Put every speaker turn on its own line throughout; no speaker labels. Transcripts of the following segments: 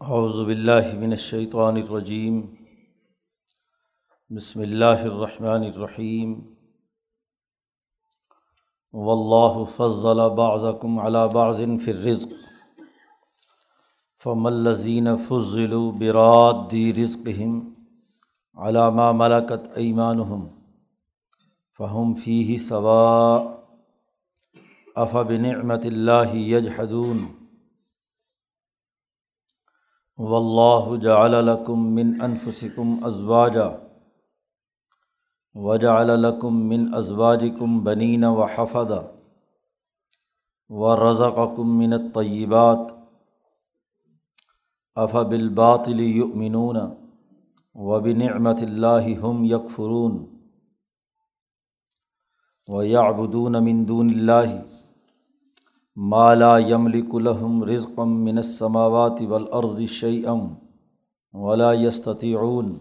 اعوذ باللہ من الشیطان الرجیم بسم اللہ الرحمن الرحیم واللہ فضل بعضکم علی بعض فی الرزق فما الذین فضلوا براد رزقهم على ما ملکت ایمانهم فهم فیہ سواء افبنعمت اللہ یجحدون و اللہ جعلکم من انفسکم ازواجا وجعلکم من ازواجکم بنین و حفظ و رضقکم من الطیبات اف بالباطل یؤمنون و بنعمت اللہ ہم یکفرون و یعبدون من دون اللہ مالا یملک لهم رزقا من السماوات والارض شيئا ولا يستطيعون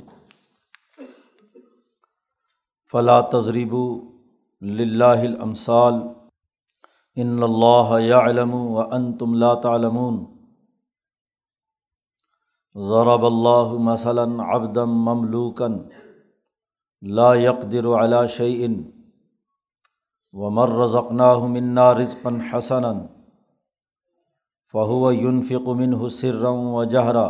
فلا تضربوا لله الامثال. ان الله يعلم وانتم لا تعلمون. ضرب الله مثلا عبدا مملوكا لا يقدر على شيء و مر منا رزقن حسن فہو یونفق من حسرم و جہرا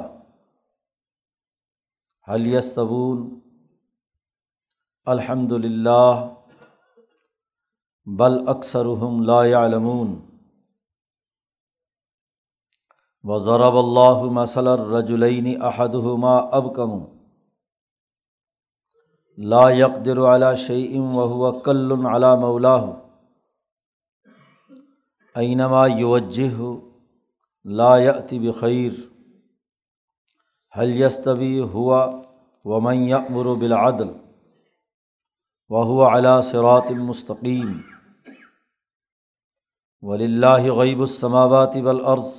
حلیستبون الحمد للہ بل اکثرحم لا علمون و ضرب اللہ مسلر رجولین احدہما ابکم لا یقدر علی شعیم و کل علا مولاہ اینما یوجہ لا یأتی بخیر حل یستوی ہوا ومن یأمر بالعدل وهو على صراط المستقیم وللہ غیب السماوات والارض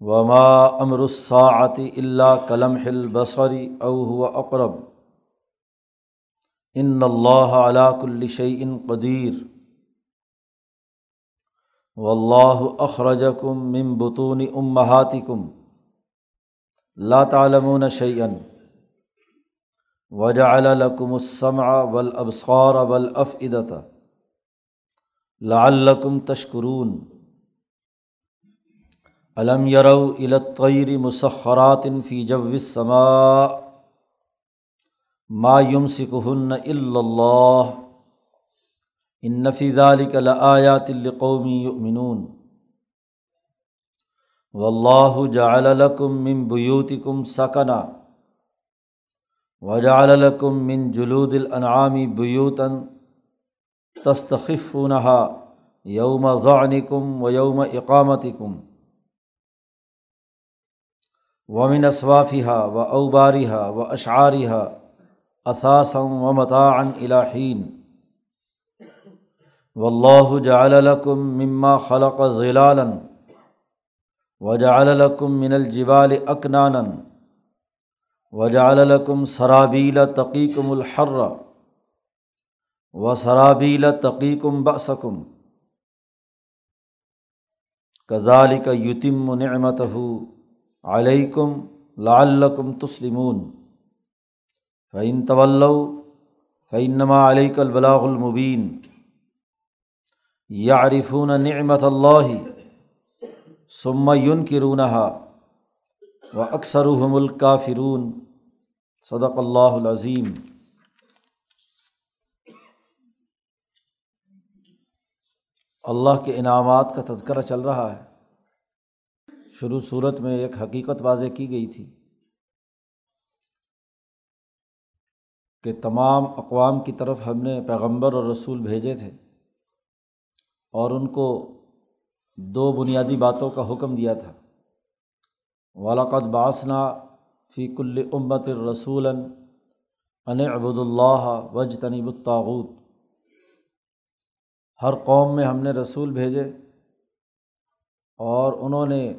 وما امر الساعة الا کلمح البصر او هو اقرب ان اللہ علاق الشعین قدیر و اللہ اخرج کم مم بطون امہاتی کم لا تعلمون شعین وجا الکم السمع ولابصار ولافدت لعلکم تشکرون علم یرو الطیر مسخرات فی جو السماء ما یم سکن اللہ ان نفی علی آیات القومی یؤمنون و اللہ جعل لکم من بیوتکم سکنا وجعل لکم من جلود الانعام بیوتا تستخفونہا یوم ضعنکم و یوم اقامتکم ومن اصوافها و اوبارها و اشعارها اثاثم و متعن الہین و اللہ جعلکم مما خلق ضلالن و جعلکم من الجبال اکنانا و جعلکم سرابیل تقیکم الحر و سرابیل تقیکم بسکم کذالک یتم نعمت علیکم لعلکم تسلمون. فعین طول فعنما علیہ البلاغ المبین یا نعمت اللہ ثم یون کی و اکثر الکافرون صدق اللہ العظیم اللہ کے انعامات کا تذکرہ چل رہا ہے شروع صورت میں ایک حقیقت واضح کی گئی تھی کہ تمام اقوام کی طرف ہم نے پیغمبر اور رسول بھیجے تھے اور ان کو دو بنیادی باتوں کا حکم دیا تھا۔ ولاقت باسنا فی کل امت الرسول ان ابود اللہ وج تنیب الطاغوت۔ ہر قوم میں ہم نے رسول بھیجے اور انہوں نے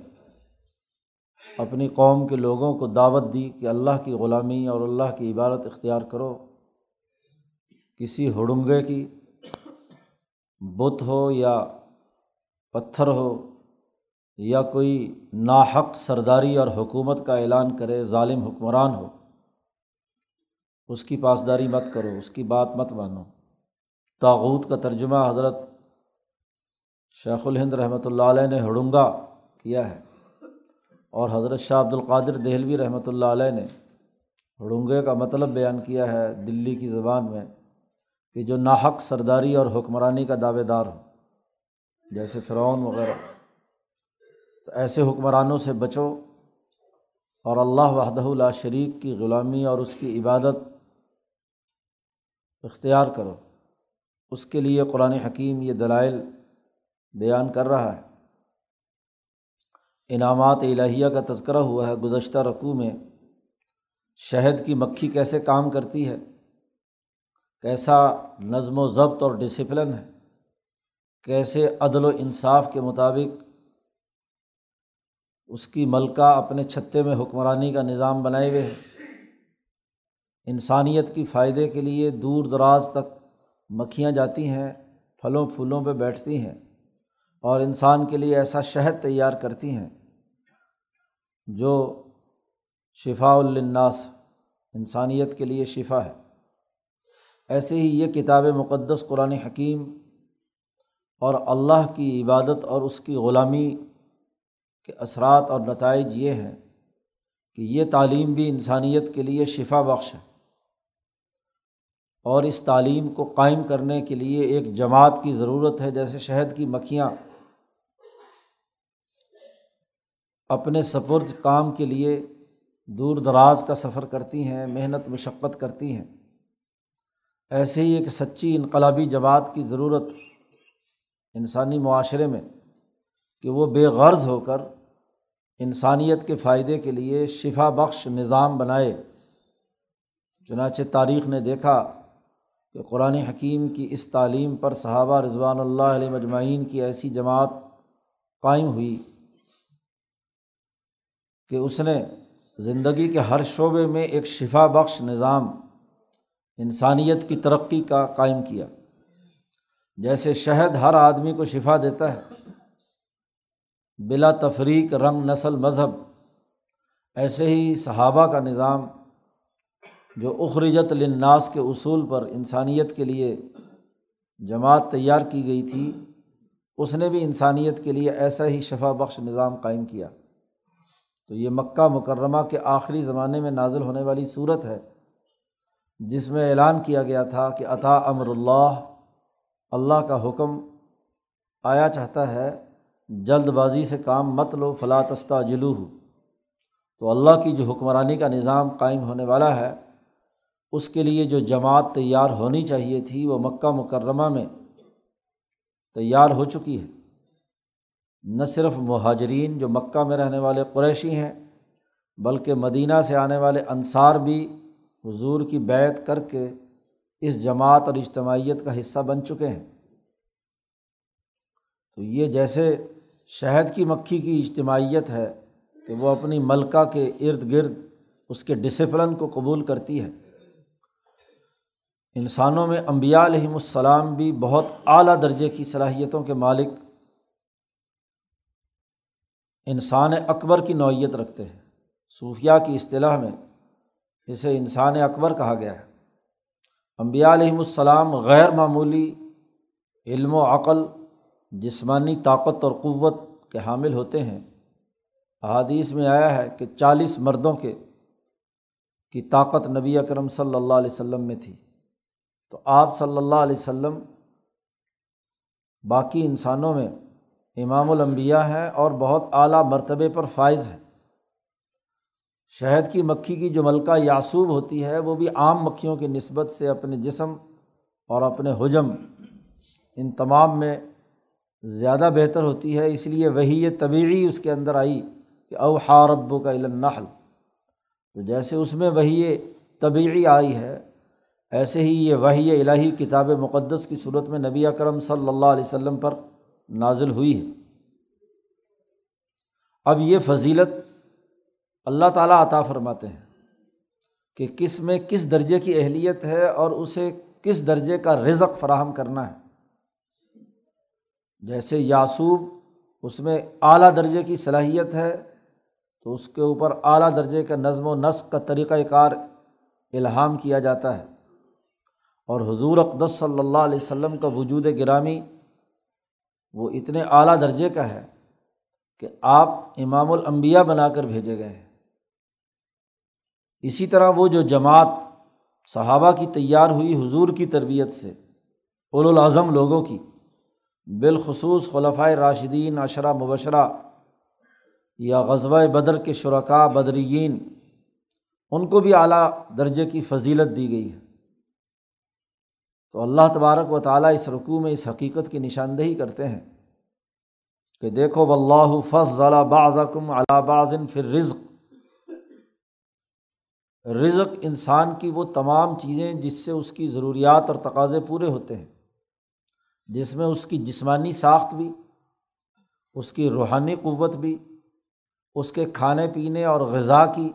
اپنی قوم کے لوگوں کو دعوت دی کہ اللہ کی غلامی اور اللہ کی عبادت اختیار کرو۔ کسی ہڑنگے کی بت ہو یا پتھر ہو یا کوئی ناحق سرداری اور حکومت کا اعلان کرے، ظالم حکمران ہو، اس کی پاسداری مت کرو، اس کی بات مت مانو۔ تاغوت کا ترجمہ حضرت شیخ الہند رحمۃ اللہ علیہ نے ہڑنگا کیا ہے۔ اور حضرت شاہ عبد القادر دہلوی رحمۃ اللہ علیہ نے ہڑنگے کا مطلب بیان کیا ہے دلی کی زبان میں کہ جو ناحق سرداری اور حکمرانی کا دعوے دار ہو، جیسے فرعون وغیرہ۔ تو ایسے حکمرانوں سے بچو اور اللہ وحدہ اللہ شریک کی غلامی اور اس کی عبادت اختیار کرو۔ اس کے لیے قرآن حکیم یہ دلائل بیان کر رہا ہے۔ انعامات الہیہ کا تذکرہ ہوا ہے گزشتہ رقوع میں۔ شہد کی مکھی کیسے کام کرتی ہے؟ کیسا نظم و ضبط اور ڈسپلن ہے؟ کیسے عدل و انصاف کے مطابق اس کی ملکہ اپنے چھتے میں حکمرانی کا نظام بنائے ہوئے ہے؟ انسانیت کی فائدے کے لیے دور دراز تک مکھیاں جاتی ہیں، پھلوں پھولوں پہ بیٹھتی ہیں اور انسان کے لیے ایسا شہد تیار کرتی ہیں۔ جو شفاء الناس انسانیت کے لیے شفا ہے۔ ایسے ہی یہ کتاب مقدس قرآن حکیم اور اللہ کی عبادت اور اس کی غلامی کے اثرات اور نتائج یہ ہیں کہ یہ تعلیم بھی انسانیت کے لیے شفا بخش ہے۔ اور اس تعلیم کو قائم کرنے کے لیے ایک جماعت کی ضرورت ہے، جیسے شہد کی مکھیاں اپنے سپرد کام کے لیے دور دراز کا سفر کرتی ہیں، محنت، مشقت کرتی ہیں۔ ایسے ہی ایک سچی انقلابی جماعت کی ضرورت انسانی معاشرے میں کہ وہ بے غرض ہو کر انسانیت کے فائدے کے لیے شفا بخش نظام بنائے۔ چنانچہ تاریخ نے دیکھا کہ قرآن حکیم کی اس تعلیم پر صحابہ رضوان اللہ علیہ مجمعین کی ایسی جماعت قائم ہوئی۔ کہ اس نے زندگی کے ہر شعبے میں ایک شفا بخش نظام انسانیت کی ترقی کا قائم کیا۔ جیسے شہد ہر آدمی کو شفا دیتا ہے، بلا تفریق رنگ نسل مذہب، ایسے ہی صحابہ کا نظام جو اخرجت الناس کے اصول پر انسانیت کے لیے جماعت تیار کی گئی تھی، اس نے بھی انسانیت کے لیے ایسا ہی شفا بخش نظام قائم کیا۔ تو یہ مکہ مکرمہ کے آخری زمانے میں نازل ہونے والی صورت ہے، جس میں اعلان کیا گیا تھا کہ عطا امر اللہ اللہ کا حکم آیا چاہتا ہے جلد بازی سے کام مت لو فلاں تستہ جلو ہو تو اللہ کی جو حکمرانی کا نظام قائم ہونے والا ہے، اس کے لیے جو جماعت تیار ہونی چاہیے تھی، وہ مکہ مکرمہ میں تیار ہو چکی ہے۔ نہ صرف مہاجرین جو مکہ میں رہنے والے قریشی ہیں، بلکہ مدینہ سے آنے والے انصار بھی حضور کی بیت کر کے اس جماعت اور اجتماعیت کا حصہ بن چکے ہیں۔ تو یہ جیسے شہد کی مکھی کی اجتماعیت ہے کہ وہ اپنی ملکہ کے ارد گرد اس کے ڈسپلن کو قبول کرتی ہے۔ انسانوں میں امبیا علیہم السلام بھی بہت اعلیٰ درجے کی صلاحیتوں کے مالک انسان اکبر کی نوعیت رکھتے ہیں۔ صوفیہ کی اصطلاح میں اسے انسان اکبر کہا گیا ہے۔ امبیا علیہم السلام غیر معمولی علم و عقل، جسمانی طاقت اور قوت کے حامل ہوتے ہیں۔ احادیث میں آیا ہے کہ چالیس مردوں کے کی طاقت نبی اکرم صلی اللہ علیہ وسلم میں تھی۔ تو آپ صلی اللہ علیہ وسلم باقی انسانوں میں امام الانبیاء ہے اور بہت اعلیٰ مرتبے پر فائز ہے۔ شہد کی مکھی کی جو ملکہ یاسوب ہوتی ہے، وہ بھی عام مکھیوں کی نسبت سے اپنے جسم اور اپنے حجم ان تمام میں زیادہ بہتر ہوتی ہے۔ اس لیے وہی یہ طبعی اس کے اندر آئی کہ او حاربو کا علم تو جیسے اس میں وہی طبعی آئی ہے، ایسے ہی یہ وہی الہی کتاب مقدس کی صورت میں نبی اکرم صلی اللہ علیہ وسلم پر نازل ہوئی ہے۔ اب یہ فضیلت اللہ تعالیٰ عطا فرماتے ہیں کہ کس میں کس درجے کی اہلیت ہے اور اسے کس درجے کا رزق فراہم کرنا ہے۔ جیسے یاسوب، اس میں اعلیٰ درجے کی صلاحیت ہے، تو اس کے اوپر اعلیٰ درجے کا نظم و نسق کا طریقۂ کار الہام کیا جاتا ہے۔ اور حضور اقدس صلی اللہ علیہ وسلم کا وجود گرامی وہ اتنے اعلیٰ درجے کا ہے کہ آپ امام الانبیاء بنا کر بھیجے گئے ہیں۔ اسی طرح وہ جو جماعت صحابہ کی تیار ہوئی حضور کی تربیت سے الاظم لوگوں کی، بالخصوص خلفۂ راشدین، عشرہ مبشرہ یا غزوہ بدر کے شرکاء، بدرین، ان کو بھی اعلیٰ درجے کی فضیلت دی گئی ہے۔ تو اللہ تبارک و تعالیٰ اس رقوع میں اس حقیقت کی نشاندہی کرتے ہیں کہ دیکھو و اللہ فض ضلع بعضم بازن پھر رزق رزق انسان کی وہ تمام چیزیں جس سے اس کی ضروریات اور تقاضے پورے ہوتے ہیں، جس میں اس کی جسمانی ساخت بھی، اس کی روحانی قوت بھی، اس کے کھانے پینے اور غذا کی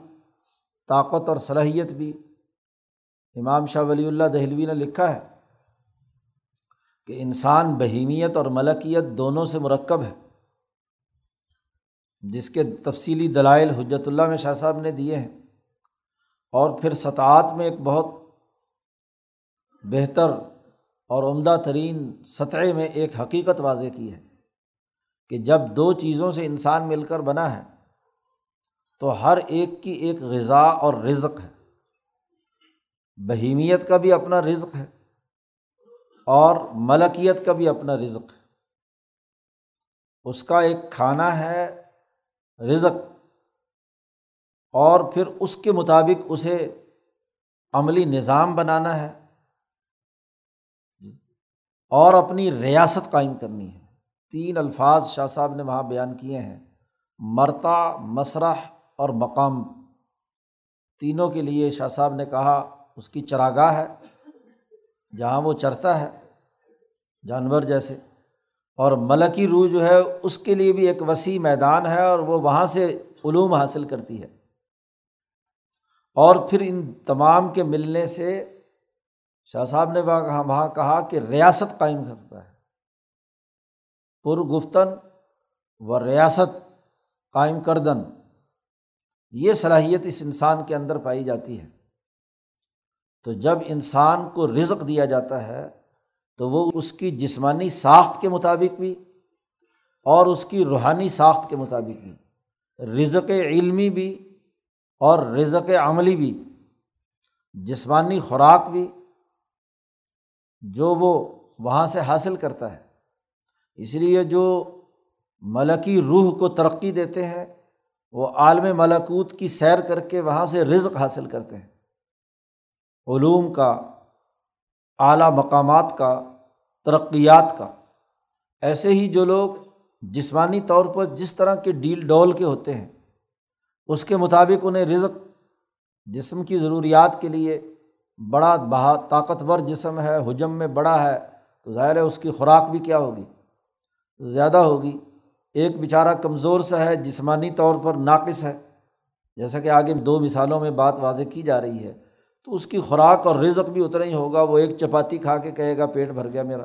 طاقت اور صلاحیت بھی۔ امام شاہ ولی اللہ دہلوی نے لکھا ہے کہ انسان، بہیمیت اور ملکیت دونوں سے مرکب ہے۔ جس کے تفصیلی دلائل حجرت اللہ میں شاہ صاحب نے دیے ہیں۔ اور پھر سطعات میں ایک بہت بہتر اور عمدہ ترین سطح میں ایک حقیقت واضح کی ہے کہ جب دو چیزوں سے انسان مل کر بنا ہے تو ہر ایک کی ایک غذا اور رزق ہے۔ بہیمیت کا بھی اپنا رزق ہے۔ اور ملکیت کا بھی اپنا رزق ہے۔ اس کا ایک کھانا ہے رزق اور پھر اس کے مطابق اسے عملی نظام بنانا ہے۔ اور اپنی ریاست قائم کرنی ہے۔ تین الفاظ شاہ صاحب نے وہاں بیان کیے ہیں۔ مرتا، مسرح اور مقام۔ تینوں کے لیے شاہ صاحب نے کہا اس کی چراگاہ ہے۔ جہاں وہ چرتا ہے، جانور جیسے۔ اور ملکی روح جو ہے، اس کے لیے بھی ایک وسیع میدان ہے اور وہ وہاں سے علوم حاصل کرتی ہے۔ اور پھر ان تمام کے ملنے سے شاہ صاحب نے وہاں کہا کہ ریاست قائم کرتا ہے۔ پر گفتن و ریاست قائم کردن، یہ صلاحیت اس انسان کے اندر پائی جاتی ہے۔ تو جب انسان کو رزق دیا جاتا ہے، تو وہ اس کی جسمانی ساخت کے مطابق بھی اور اس کی روحانی ساخت کے مطابق بھی، رزق علمی بھی اور رزق عملی بھی، جسمانی خوراک بھی جو وہ وہاں سے حاصل کرتا ہے۔ اس لیے جو ملکی روح کو ترقی دیتے ہیں، وہ عالم ملکوت کی سیر کر کے وہاں سے رزق حاصل کرتے ہیں۔ علوم کا، اعلیٰ مقامات کا، ترقیات کا۔ ایسے ہی جو لوگ جسمانی طور پر جس طرح کے ڈیل ڈول کے ہوتے ہیں، اس کے مطابق انہیں رزق، جسم کی ضروریات کے لیے بڑا بہا، طاقتور جسم ہے، حجم میں بڑا ہے، تو ظاہر ہے اس کی خوراک بھی کیا ہوگی؟ زیادہ ہوگی۔ ایک بیچارہ کمزور سا ہے، جسمانی طور پر ناقص ہے۔ جیسا کہ آگے دو مثالوں میں بات واضح کی جا رہی ہے۔ تو اس کی خوراک اور رزق بھی اتنا ہی ہوگا، وہ ایک چپاتی کھا کے کہے گا، پیٹ بھر گیا میرا۔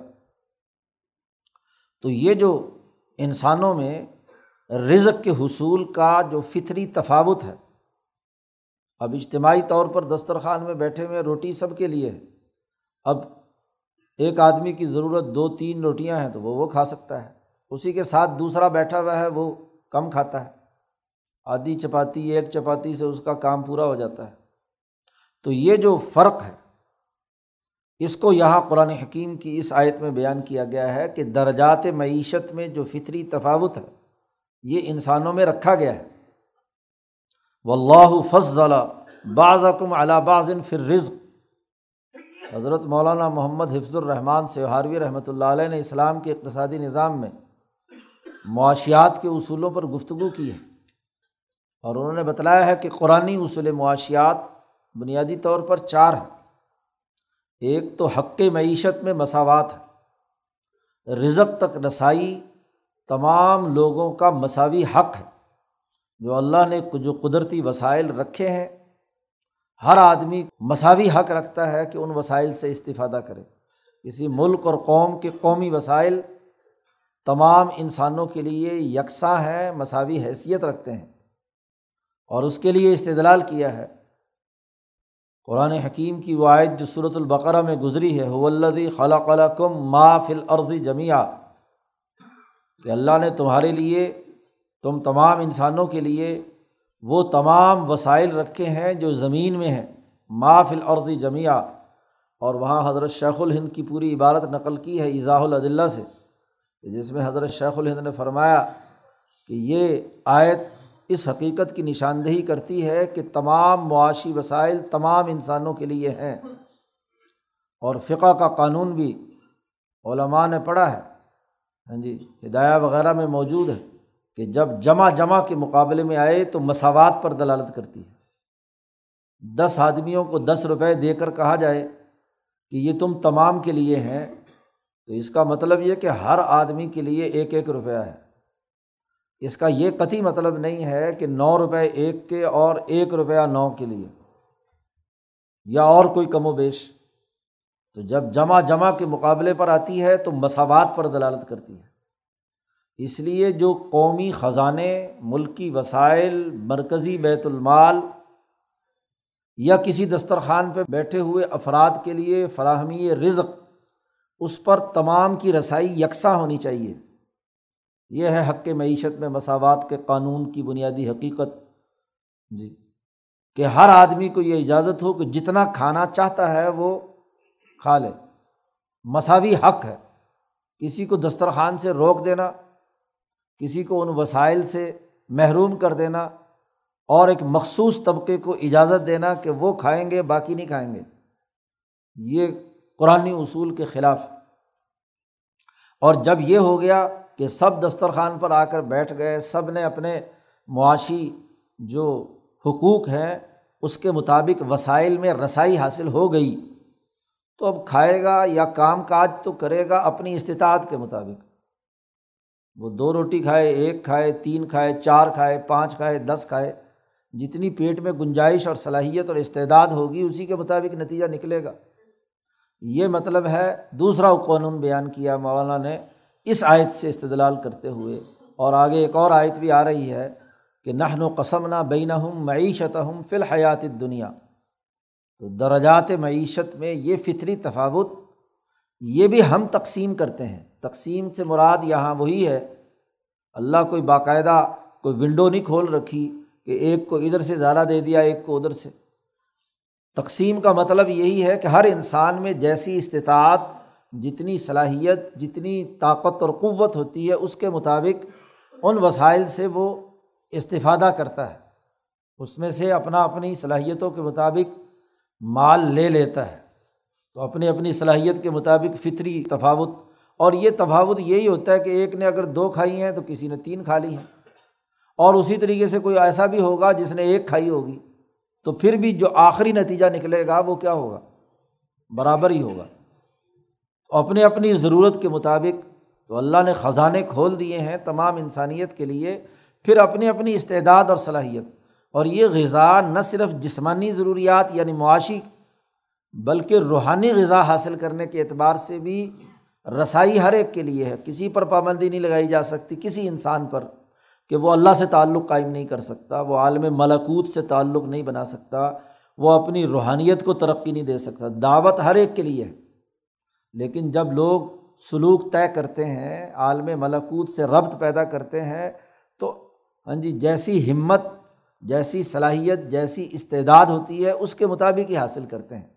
تو یہ جو انسانوں میں رزق کے حصول کا جو فطری تفاوت ہے، اب اجتماعی طور پر دسترخوان میں بیٹھے ہوئے روٹی سب کے لیے ہے۔ اب ایک آدمی کی ضرورت دو، تین روٹیاں ہیں تو وہ وہ کھا سکتا ہے۔ اسی کے ساتھ دوسرا بیٹھا ہوا ہے، وہ کم کھاتا ہے۔ آدھی چپاتی، ایک چپاتی سے اس کا کام پورا ہو جاتا ہے۔ تو یہ جو فرق ہے، اس کو یہاں قرآن حکیم کی اس آیت میں بیان کیا گیا ہے کہ درجات معیشت میں جو فطری تفاوت ہے، یہ انسانوں میں رکھا گیا ہے۔ و اللہ فضل بعض اکم علا بازن فر رزق حضرت مولانا محمد حفظ الرحمٰن سے ہاروی رحمۃ اللہ علیہ نے اسلام کے اقتصادی نظام میں معاشیات کے اصولوں پر گفتگو کی ہے اور انہوں نے بتلایا ہے کہ قرآن اصول معاشیات بنیادی طور پر چار ہیں۔ ایک تو حق معیشت میں مساوات ہے رزق تک رسائی تمام لوگوں کا مساوی حق ہے۔ جو اللہ نے جو قدرتی وسائل رکھے ہیں، ہر آدمی مساوی حق رکھتا ہے کہ ان وسائل سے استفادہ کرے۔ کسی ملک اور قوم کے قومی وسائل تمام انسانوں کے لیے یکساں ہیں، مساوی حیثیت رکھتے ہیں۔ اور اس کے لیے استدلال کیا ہے۔ قرآن حکیم کی وہ آیت جو صورت البقرہ میں گزری ہے ولدی خلا قلع کم ما فل عرضی جمیا کہ اللہ نے تمہارے لیے، تم تمام انسانوں کے لیے وہ تمام وسائل رکھے ہیں جو زمین میں ہیں، ما فل عرضی جمیا اور وہاں حضرت شیخ الہند کی پوری عبارت نقل کی ہے ایزاح العدلہ سے جس میں حضرت شیخ الہند نے فرمایا کہ یہ آیت اس حقیقت کی نشاندہی کرتی ہے کہ تمام معاشی وسائل تمام انسانوں کے لیے ہیں۔ اور فقہ کا قانون بھی علماء نے پڑھا ہے۔ ہاں جی ہدایہ وغیرہ میں موجود ہے کہ جب جمع جمع کے مقابلے میں آئے تو مساوات پر دلالت کرتی ہے۔ دس آدمیوں کو دس روپے دے کر کہا جائے کہ یہ تم تمام کے لیے ہیں۔ تو اس کا مطلب یہ کہ ہر آدمی کے لیے ایک ایک روپیہ ہے۔ اس کا یہ قطعی مطلب نہیں ہے کہ نو روپے ایک کے اور ایک روپیہ نو کے لیے یا اور کوئی کم و بیش۔ تو جب جمع جمع کے مقابلے پر آتی ہے تو مساوات پر دلالت کرتی ہے۔ اس لیے جو قومی خزانے، ملکی وسائل، مرکزی بیت المال یا کسی دسترخوان پہ بیٹھے ہوئے افراد کے لیے فراہمی رزق، اس پر تمام کی رسائی یکساں ہونی چاہیے۔ یہ ہے حق معیشت میں مساوات کے قانون کی بنیادی حقیقت۔ جی کہ ہر آدمی کو یہ اجازت ہو کہ جتنا کھانا چاہتا ہے وہ کھا لے۔ مساوی حق ہے۔ کسی کو دسترخوان سے روک دینا، کسی کو ان وسائل سے محروم کر دینا اور ایک مخصوص طبقے کو اجازت دینا کہ وہ کھائیں گے، باقی نہیں کھائیں گے۔ یہ قرآن اصول کے خلاف۔ اور جب یہ ہو گیا کہ سب دسترخوان پر آ کر بیٹھ گئے، سب نے اپنے معاشی جو حقوق ہیں، اس کے مطابق وسائل میں رسائی حاصل ہو گئی۔ تو اب کھائے گا یا کام کاج تو کرے گا اپنی استطاعت کے مطابق۔ وہ دو روٹی کھائے، ایک کھائے، تین کھائے، چار کھائے، پانچ کھائے، دس کھائے۔ جتنی پیٹ میں گنجائش اور صلاحیت اور استعداد ہوگی، اسی کے مطابق نتیجہ نکلے گا۔ یہ مطلب ہے، دوسرا قانون بیان کیا مولانا نے اس آیت سے استدلال کرتے ہوئے اور آگے ایک اور آیت بھی آ رہی ہے کہ نہن و قسم نہ بین ہوں معیشت ہوں فی الحیات دنیا تو درجات معیشت میں یہ فطری تفاوت، یہ بھی ہم تقسیم کرتے ہیں۔ تقسیم سے مراد یہاں وہی ہے، اللہ کوئی باقاعدہ کوئی ونڈو نہیں کھول رکھی کہ ایک کو ادھر سے زیادہ دے دیا، ایک کو ادھر سے۔ تقسیم کا مطلب یہی ہے کہ ہر انسان میں جیسی استطاعت جتنی صلاحیت، جتنی طاقت اور قوت ہوتی ہے، اس کے مطابق ان وسائل سے وہ استفادہ کرتا ہے۔ اس میں سے اپنا اپنی صلاحیتوں کے مطابق مال لے لیتا ہے۔ تو اپنی اپنی صلاحیت کے مطابق فطری تفاوت۔ اور یہ تفاوت یہی ہوتا ہے کہ ایک نے اگر دو کھائی ہیں تو کسی نے تین کھا لی ہیں۔ اور اسی طریقے سے کوئی ایسا بھی ہوگا جس نے ایک کھائی ہوگی۔ تو پھر بھی جو آخری نتیجہ نکلے گا وہ کیا ہوگا؟ برابر ہی ہوگا۔ اپنے اپنی ضرورت کے مطابق تو اللہ نے خزانے کھول دیے ہیں تمام انسانیت کے لیے، پھر اپنی اپنی استعداد اور صلاحیت۔ اور یہ غذا نہ صرف جسمانی ضروریات یعنی معاشی، بلکہ روحانی غذا حاصل کرنے کے اعتبار سے بھی رسائی ہر ایک کے لیے ہے۔ کسی پر پابندی نہیں لگائی جا سکتی کسی انسان پر کہ وہ اللہ سے تعلق قائم نہیں کر سکتا، وہ عالم ملکوت سے تعلق نہیں بنا سکتا، وہ اپنی روحانیت کو ترقی نہیں دے سکتا۔ دعوت ہر ایک کے لیے ہے۔ لیکن جب لوگ سلوک طے کرتے ہیں، عالم ملکوت سے ربط پیدا کرتے ہیں، تو ہاں جی جیسی ہمت، جیسی صلاحیت، جیسی استعداد ہوتی ہے، اس کے مطابق ہی حاصل کرتے ہیں۔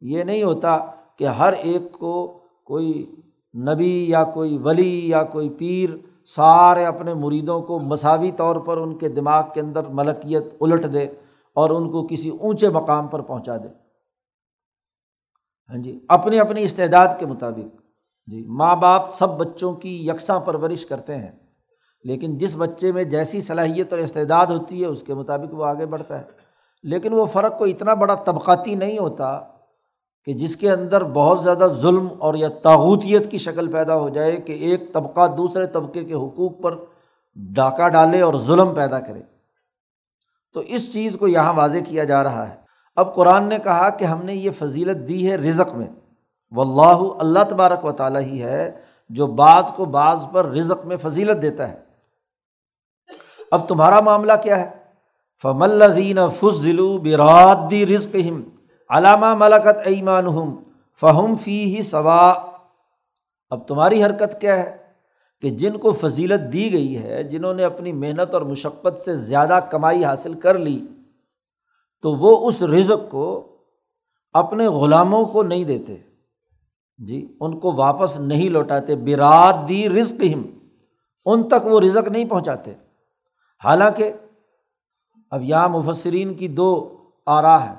یہ نہیں ہوتا کہ ہر ایک کو کوئی نبی یا کوئی ولی یا کوئی پیر سارے اپنے مریدوں کو مساوی طور پر ان کے دماغ کے اندر ملکیت الٹ دے اور ان کو کسی اونچے مقام پر پہنچا دے۔ ہاں جی اپنی اپنی استعداد کے مطابق۔ جی ماں باپ سب بچوں کی یکساں پرورش کرتے ہیں، لیکن جس بچے میں جیسی صلاحیت اور استعداد ہوتی ہے، اس کے مطابق وہ آگے بڑھتا ہے۔ لیکن وہ فرق کو اتنا بڑا طبقاتی نہیں ہوتا کہ جس کے اندر بہت زیادہ ظلم اور یا تاغوتیت کی شکل پیدا ہو جائے کہ ایک طبقہ دوسرے طبقے کے حقوق پر ڈاکہ ڈالے اور ظلم پیدا کرے۔ تو اس چیز کو یہاں واضح کیا جا رہا ہے۔ اب قرآن نے کہا کہ ہم نے یہ فضیلت دی ہے رزق میں۔ و اللہ اللہ تبارک و تعالیٰ ہی ہے جو بعض کو بعض پر رزق میں فضیلت دیتا ہے۔ اب تمہارا معاملہ کیا ہے؟ فم الدین فضلو برادی رزق ہم علامہ ملکت ایمان ہم فہم فی ہی ثوا اب تمہاری حرکت کیا ہے؟ کہ جن کو فضیلت دی گئی ہے، جنہوں نے اپنی محنت اور مشقت سے زیادہ کمائی حاصل کر لی تو وہ اس رزق کو اپنے غلاموں کو نہیں دیتے۔ جی ان کو واپس نہیں لوٹاتے۔ براد دی رزق ہم ان تک وہ رزق نہیں پہنچاتے۔ حالانکہ اب یہاں مفسرین کی دو آرا ہے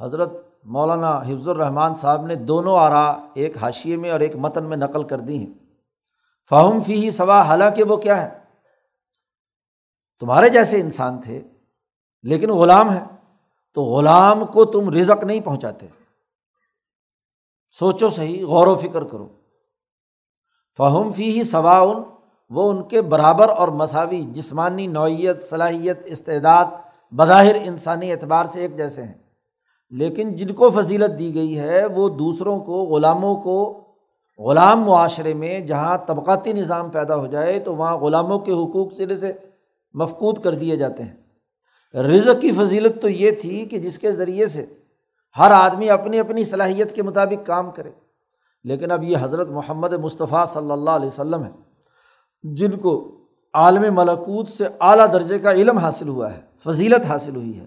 حضرت مولانا حفظ الرحمان صاحب نے دونوں آرا ایک حاشیے میں اور ایک متن میں نقل کر دی ہیں۔ فہم فی ہی سوا، حالانکہ وہ کیا ہے؟ تمہارے جیسے انسان تھے، لیکن غلام ہے تو غلام کو تم رزق نہیں پہنچاتے۔ سوچو صحیح، غور و فکر کرو۔ فہم فی ہی سواؤن، وہ ان کے برابر اور مساوی، جسمانی نوعیت، صلاحیت، استعداد، بظاہر انسانی اعتبار سے ایک جیسے ہیں۔ لیکن جن کو فضیلت دی گئی ہے، وہ دوسروں کو، غلاموں کو، غلام معاشرے میں جہاں طبقاتی نظام پیدا ہو جائے، تو وہاں غلاموں کے حقوق سرے سے مفقود کر دیے جاتے ہیں۔ رزق کی فضیلت تو یہ تھی کہ جس کے ذریعے سے ہر آدمی اپنی اپنی صلاحیت کے مطابق کام کرے۔ لیکن اب یہ حضرت محمد مصطفیٰ صلی اللہ علیہ وسلم ہے جن کو عالم ملکوت سے اعلیٰ درجے کا علم حاصل ہوا ہے، فضیلت حاصل ہوئی ہے۔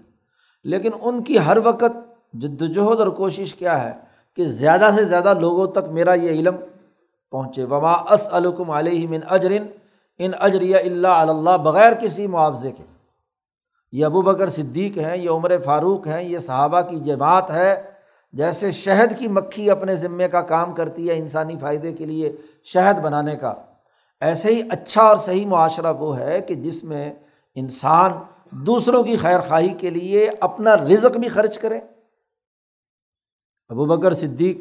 لیکن ان کی ہر وقت جد وجہد اور کوشش کیا ہے کہ زیادہ سے زیادہ لوگوں تک میرا یہ علم پہنچے۔ وما اس علکم علیہ من اجرن ان اجر اللہ اللہ بغیر کسی معاوضے کے۔ یہ ابو بکر صدیق ہیں، یہ عمر فاروق ہیں، یہ صحابہ کی جماعت ہے۔ جیسے شہد کی مکھی اپنے ذمے کا کام کرتی ہے انسانی فائدے کے لیے شہد بنانے کا۔ ایسے ہی اچھا اور صحیح معاشرہ وہ ہے کہ جس میں انسان دوسروں کی خیر خواہی کے لیے اپنا رزق بھی خرچ کرے۔ ابو بکر صدیق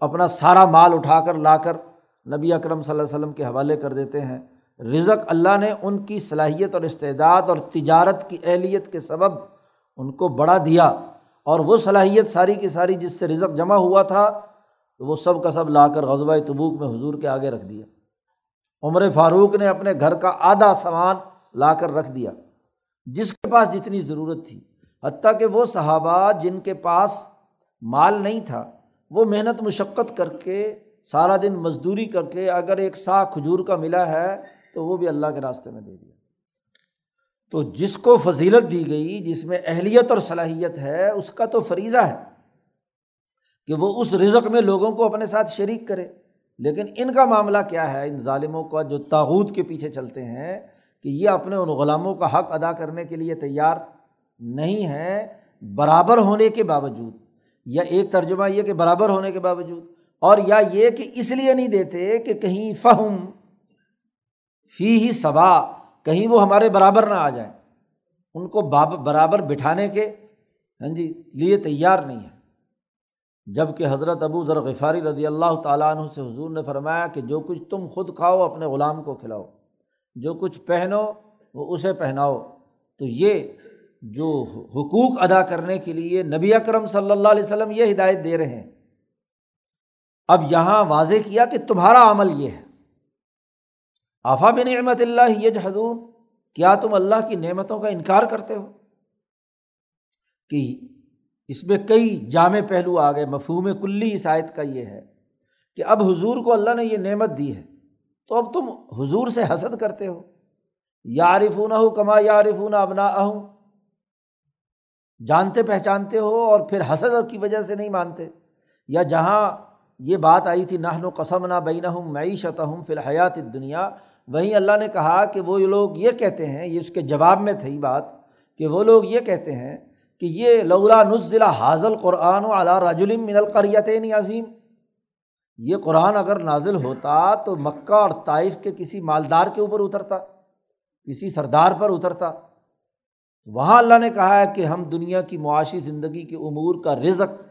اپنا سارا مال اٹھا کر لا کر نبی اکرم صلی اللہ علیہ وسلم کے حوالے کر دیتے ہیں۔ رزق اللہ نے ان کی صلاحیت اور استعداد اور تجارت کی اہلیت کے سبب ان کو بڑا دیا۔ اور وہ صلاحیت ساری کی ساری جس سے رزق جمع ہوا تھا، تو وہ سب کا سب لا کر غزبۂ تبوک میں حضور کے آگے رکھ دیا۔ عمر فاروق نے اپنے گھر کا آدھا سامان لا کر رکھ دیا، جس کے پاس جتنی ضرورت تھی۔ حتیٰ کہ وہ صحابہ جن کے پاس مال نہیں تھا، وہ محنت مشقت کر کے، سارا دن مزدوری کر کے اگر ایک سا کھجور کا ملا ہے تو وہ بھی اللہ کے راستے میں دے دیا۔ تو جس کو فضیلت دی گئی، جس میں اہلیت اور صلاحیت ہے، اس کا تو فریضہ ہے کہ وہ اس رزق میں لوگوں کو اپنے ساتھ شریک کرے۔ لیکن ان کا معاملہ کیا ہے؟ ان ظالموں کا جو تاوت کے پیچھے چلتے ہیں کہ یہ اپنے ان غلاموں کا حق ادا کرنے کے لیے تیار نہیں ہے برابر ہونے کے باوجود۔ یا ایک ترجمہ یہ کہ برابر ہونے کے باوجود۔ اور یا یہ کہ اس لیے نہیں دیتے کہ کہیں فہم فی ہی صبا کہیں وہ ہمارے برابر نہ آ جائیں۔ ان کو برابر بٹھانے کے ہاں جی لیے تیار نہیں ہے جبکہ حضرت ابو ذر غفاری رضی اللہ تعالیٰ عنہ سے حضور نے فرمایا کہ جو کچھ تم خود کھاؤ، اپنے غلام کو کھلاؤ۔ جو کچھ پہنو، وہ اسے پہناؤ۔ تو یہ جو حقوق ادا کرنے کے لیے نبی اکرم صلی اللہ علیہ وسلم یہ ہدایت دے رہے ہیں۔ اب یہاں واضح کیا کہ تمہارا عمل یہ ہے۔ آفا بن نعمت اللہ یہ جہدون کیا تم اللہ کی نعمتوں کا انکار کرتے ہو؟ کہ اس میں کئی جامع پہلو آ گئے، مفہوم کلی عیسائیت کا یہ ہے کہ اب حضور کو اللہ نے یہ نعمت دی ہے، تو اب تم حضور سے حسد کرتے ہو۔ یارفون ہو کما یارفون ابنا اہم جانتے پہچانتے ہو اور پھر حسد کی وجہ سے نہیں مانتے۔ یا جہاں یہ بات آئی تھی نہن و قسم نہ بین ہوں معیشت ہوں فی الحیات دنیا وہیں اللہ نے کہا کہ وہ لوگ یہ کہتے ہیں، یہ اس کے جواب میں تھی بات، کہ وہ لوگ یہ کہتے ہیں کہ یہ لولا نزلہ حاضل قرآن و علا رجلم من القریت عظیم۔ یہ قرآن اگر نازل ہوتا تو مکہ اور طائف کے کسی مالدار کے اوپر اترتا، کسی سردار پر اترتا۔ وہاں اللہ نے کہا ہے کہ ہم دنیا کی معاشی زندگی کے امور کا رزق،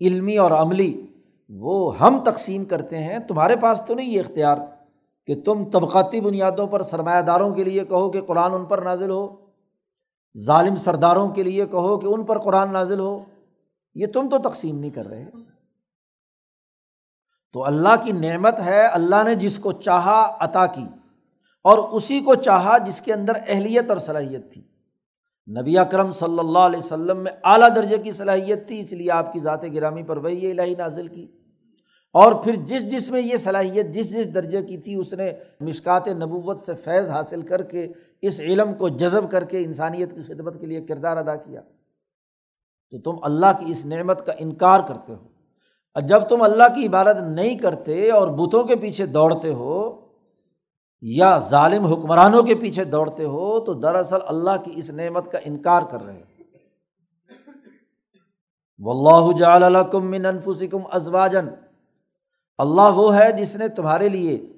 علمی اور عملی، وہ ہم تقسیم کرتے ہیں، تمہارے پاس تو نہیں یہ اختیار۔ کہ تم طبقاتی بنیادوں پر سرمایہ داروں کے لیے کہو کہ قرآن ان پر نازل ہو، ظالم سرداروں کے لیے کہو کہ ان پر قرآن نازل ہو، یہ تم تو تقسیم نہیں کر رہے۔ تو اللہ کی نعمت ہے، اللہ نے جس کو چاہا عطا کی اور اسی کو چاہا جس کے اندر اہلیت اور صلاحیت تھی۔ نبی اکرم صلی اللہ علیہ وسلم میں اعلیٰ درجے کی صلاحیت تھی، اس لیے آپ کی ذات گرامی پر وہی الہی نازل کی۔ اور پھر جس جس میں یہ صلاحیت جس جس درجے کی تھی، اس نے مشکات نبوت سے فیض حاصل کر کے اس علم کو جذب کر کے انسانیت کی خدمت کے لیے کردار ادا کیا۔ تو تم اللہ کی اس نعمت کا انکار کرتے ہو۔ اور جب تم اللہ کی عبادت نہیں کرتے اور بتوں کے پیچھے دوڑتے ہو یا ظالم حکمرانوں کے پیچھے دوڑتے ہو، تو دراصل اللہ کی اس نعمت کا انکار کر رہے و اللہ جم من انفسکم ازواجن اللہ وہ ہے جس نے تمہارے لیے،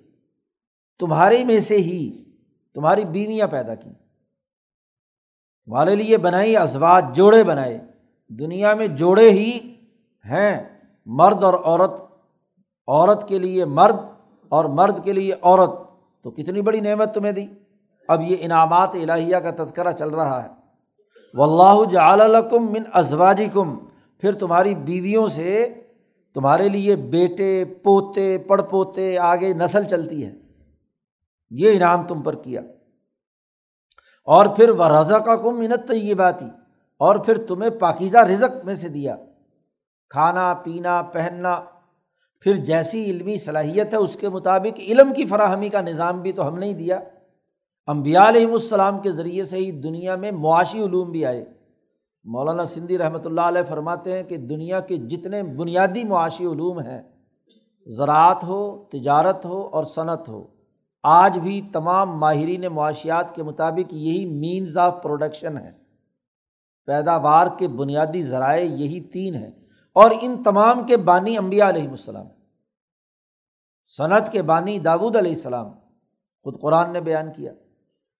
تمہارے میں سے ہی تمہاری بیویاں پیدا کی تمہارے لیے بنائی ازواج جوڑے بنائے۔ دنیا میں جوڑے ہی ہیں، مرد اور عورت۔ عورت کے لیے مرد اور مرد کے لیے عورت۔ تو کتنی بڑی نعمت تمہیں دی۔ اب یہ انعامات الہیہ کا تذکرہ چل رہا ہے۔ و اللہ جعلکم من ازواجی کم پھر تمہاری بیویوں سے تمہارے لیے بیٹے، پوتے پڑ پوتے آگے نسل چلتی ہے۔ یہ انعام تم پر کیا۔ اور پھر وہ رضا کا کم منت یہ بات ہی اور پھر تمہیں پاکیزہ رزق میں سے دیا۔ کھانا، پینا، پہننا۔ پھر جیسی علمی صلاحیت ہے، اس کے مطابق علم کی فراہمی کا نظام بھی تو ہم نے ہی دیا۔ امبیا علیہم السلام کے ذریعے سے ہی دنیا میں معاشی علوم بھی آئے۔ مولانا سندھی رحمۃ اللہ علیہ فرماتے ہیں کہ دنیا کے جتنے بنیادی معاشی علوم ہیں، زراعت ہو، تجارت ہو اور صنعت ہو، آج بھی تمام ماہرین معاشیات کے مطابق یہی مینز آف پروڈکشن ہے پیداوار کے بنیادی ذرائع یہی تین ہیں۔ اور ان تمام کے بانی امبیا علیہم السلام، صنعت کے بانی داود علیہ السلام، خود قرآن نے بیان کیا۔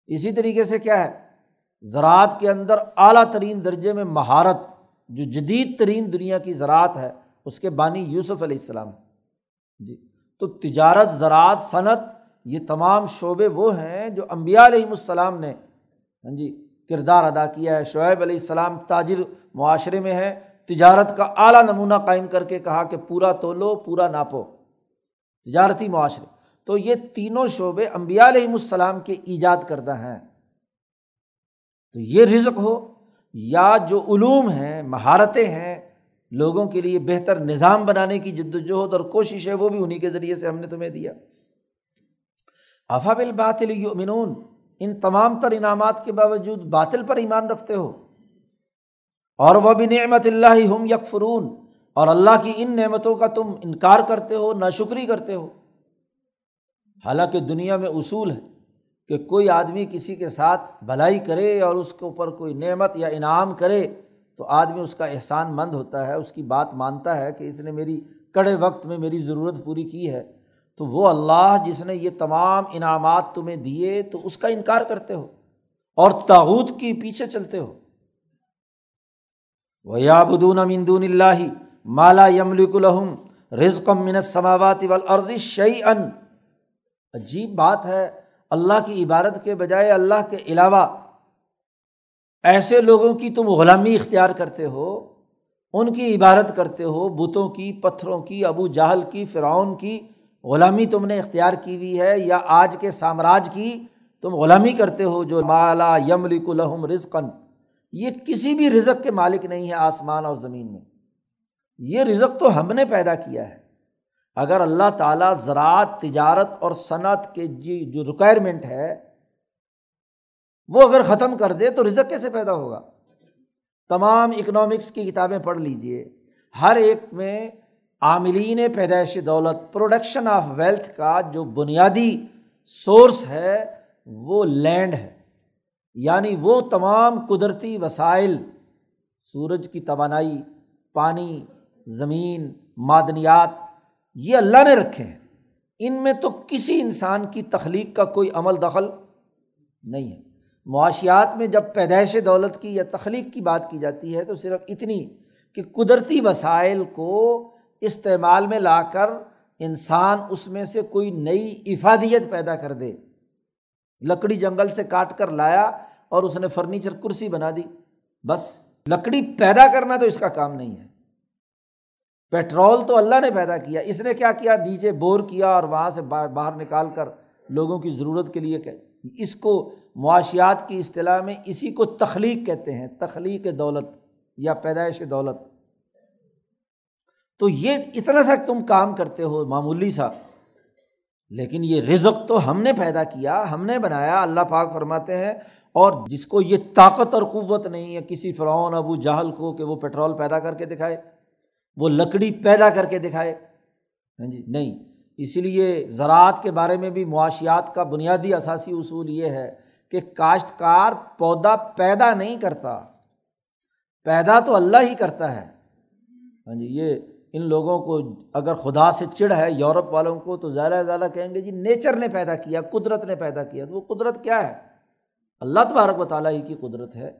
اسی طریقے سے کیا ہے؟ زراعت کے اندر اعلیٰ ترین درجے میں مہارت، جو جدید ترین دنیا کی زراعت ہے، اس کے بانی یوسف علیہ السلام جی تو تجارت، زراعت، صنعت، یہ تمام شعبے وہ ہیں جو امبیا علیہم السلام نے ہاں جی کردار ادا کیا ہے۔ شعیب علیہ السلام تاجر معاشرے میں ہے تجارت کا اعلیٰ نمونہ قائم کر کے کہا کہ پورا تولو، پورا ناپو۔ تجارتی معاشرے۔ تو یہ تینوں شعبے امبیا علیہم السلام کے ایجاد کردہ ہیں۔ تو یہ رزق ہو یا جو علوم ہیں، مہارتیں ہیں، لوگوں کے لیے بہتر نظام بنانے کی جد وجہد اور کوشش ہے، وہ بھی انہیں کے ذریعے سے ہم نے تمہیں دیا۔ افا بات یؤمنون، ان تمام تر انعامات کے باوجود باطل پر ایمان رکھتے ہو۔ اور وہ بھی نعمت اللہ ہم یکفرون، اور اللہ کی ان نعمتوں کا تم انکار کرتے ہو نہ شکری کرتے ہو۔ حالانکہ دنیا میں اصول ہے۔ کہ کوئی آدمی کسی کے ساتھ بھلائی کرے اور اس کے اوپر کوئی نعمت یا انعام کرے تو آدمی اس کا احسان مند ہوتا ہے، اس کی بات مانتا ہے کہ اس نے میری کڑے وقت میں میری ضرورت پوری کی ہے۔ تو وہ اللہ جس نے یہ تمام انعامات تمہیں دیے تو اس کا انکار کرتے ہو اور تاوت کی پیچھے چلتے ہو۔ وہ یابدون امدون اللہ مالا یملک الحم رزقم من سماوات والارض شعی ان عجیب بات ہے اللہ کی عبادت کے بجائے اللہ کے علاوہ ایسے لوگوں کی تم غلامی اختیار کرتے ہو، ان کی عبادت کرتے ہو، بتوں کی، پتھروں کی، ابو جہل کی، فرعون کی غلامی تم نے اختیار کی ہوئی ہے، یا آج کے سامراج کی تم غلامی کرتے ہو جو مالا یملک الحم رزقن یہ کسی بھی رزق کے مالک نہیں ہے آسمان اور زمین میں۔ یہ رزق تو ہم نے پیدا کیا ہے۔ اگر اللہ تعالیٰ زراعت، تجارت اور صنعت کے جی جو ریکوائرمنٹ ہے، وہ اگر ختم کر دے تو رزق کیسے پیدا ہوگا؟ تمام اکنامکس کی کتابیں پڑھ لیجیے ہر ایک میں عاملین پیدائش دولت پروڈکشن آف ویلتھ کا جو بنیادی سورس ہے، وہ لینڈ ہے۔ یعنی وہ تمام قدرتی وسائل، سورج کی توانائی، پانی، زمین، معدنیات یہ اللہ نے رکھے ہیں۔ ان میں تو کسی انسان کی تخلیق کا کوئی عمل دخل نہیں ہے۔ معاشیات میں جب پیدائش دولت کی یا تخلیق کی بات کی جاتی ہے تو صرف اتنی کہ قدرتی وسائل کو استعمال میں لا کر انسان اس میں سے کوئی نئی افادیت پیدا کر دے۔ لکڑی جنگل سے کاٹ کر لایا اور اس نے فرنیچر کرسی بنا دی۔ بس لکڑی پیدا کرنا تو اس کا کام نہیں ہے۔ پیٹرول تو اللہ نے پیدا کیا، اس نے کیا کیا؟ نیچے بور کیا اور وہاں سے باہر نکال کر لوگوں کی ضرورت کے لیے کہ اس کو معاشیات کی اصطلاح میں اسی کو تخلیق کہتے ہیں، تخلیق دولت یا پیدائش دولت۔ تو یہ اتنا سا تم کام کرتے ہو معمولی سا، لیکن یہ رزق تو ہم نے پیدا کیا، ہم نے بنایا، اللہ پاک فرماتے ہیں۔ اور جس کو یہ طاقت اور قوت نہیں ہے، کسی فرعون، ابو جہل کو کہ وہ پیٹرول پیدا کر کے دکھائے۔ وہ لکڑی پیدا کر کے دکھائے۔ ہاں جی نہیں۔ اسی لیے زراعت کے بارے میں بھی معاشیات کا بنیادی اثاثی اصول یہ ہے کہ کاشتکار پودا پیدا نہیں کرتا۔ پیدا تو اللہ ہی کرتا ہے۔ ہاں جی یہ ان لوگوں کو اگر خدا سے چڑ ہے، یورپ والوں کو تو زیادہ سے زیادہ کہیں گے جی نیچر نے پیدا کیا، قدرت نے پیدا کیا۔ تو وہ قدرت کیا ہے؟ اللہ تبارک و تعالیٰ ہی کی قدرت ہے۔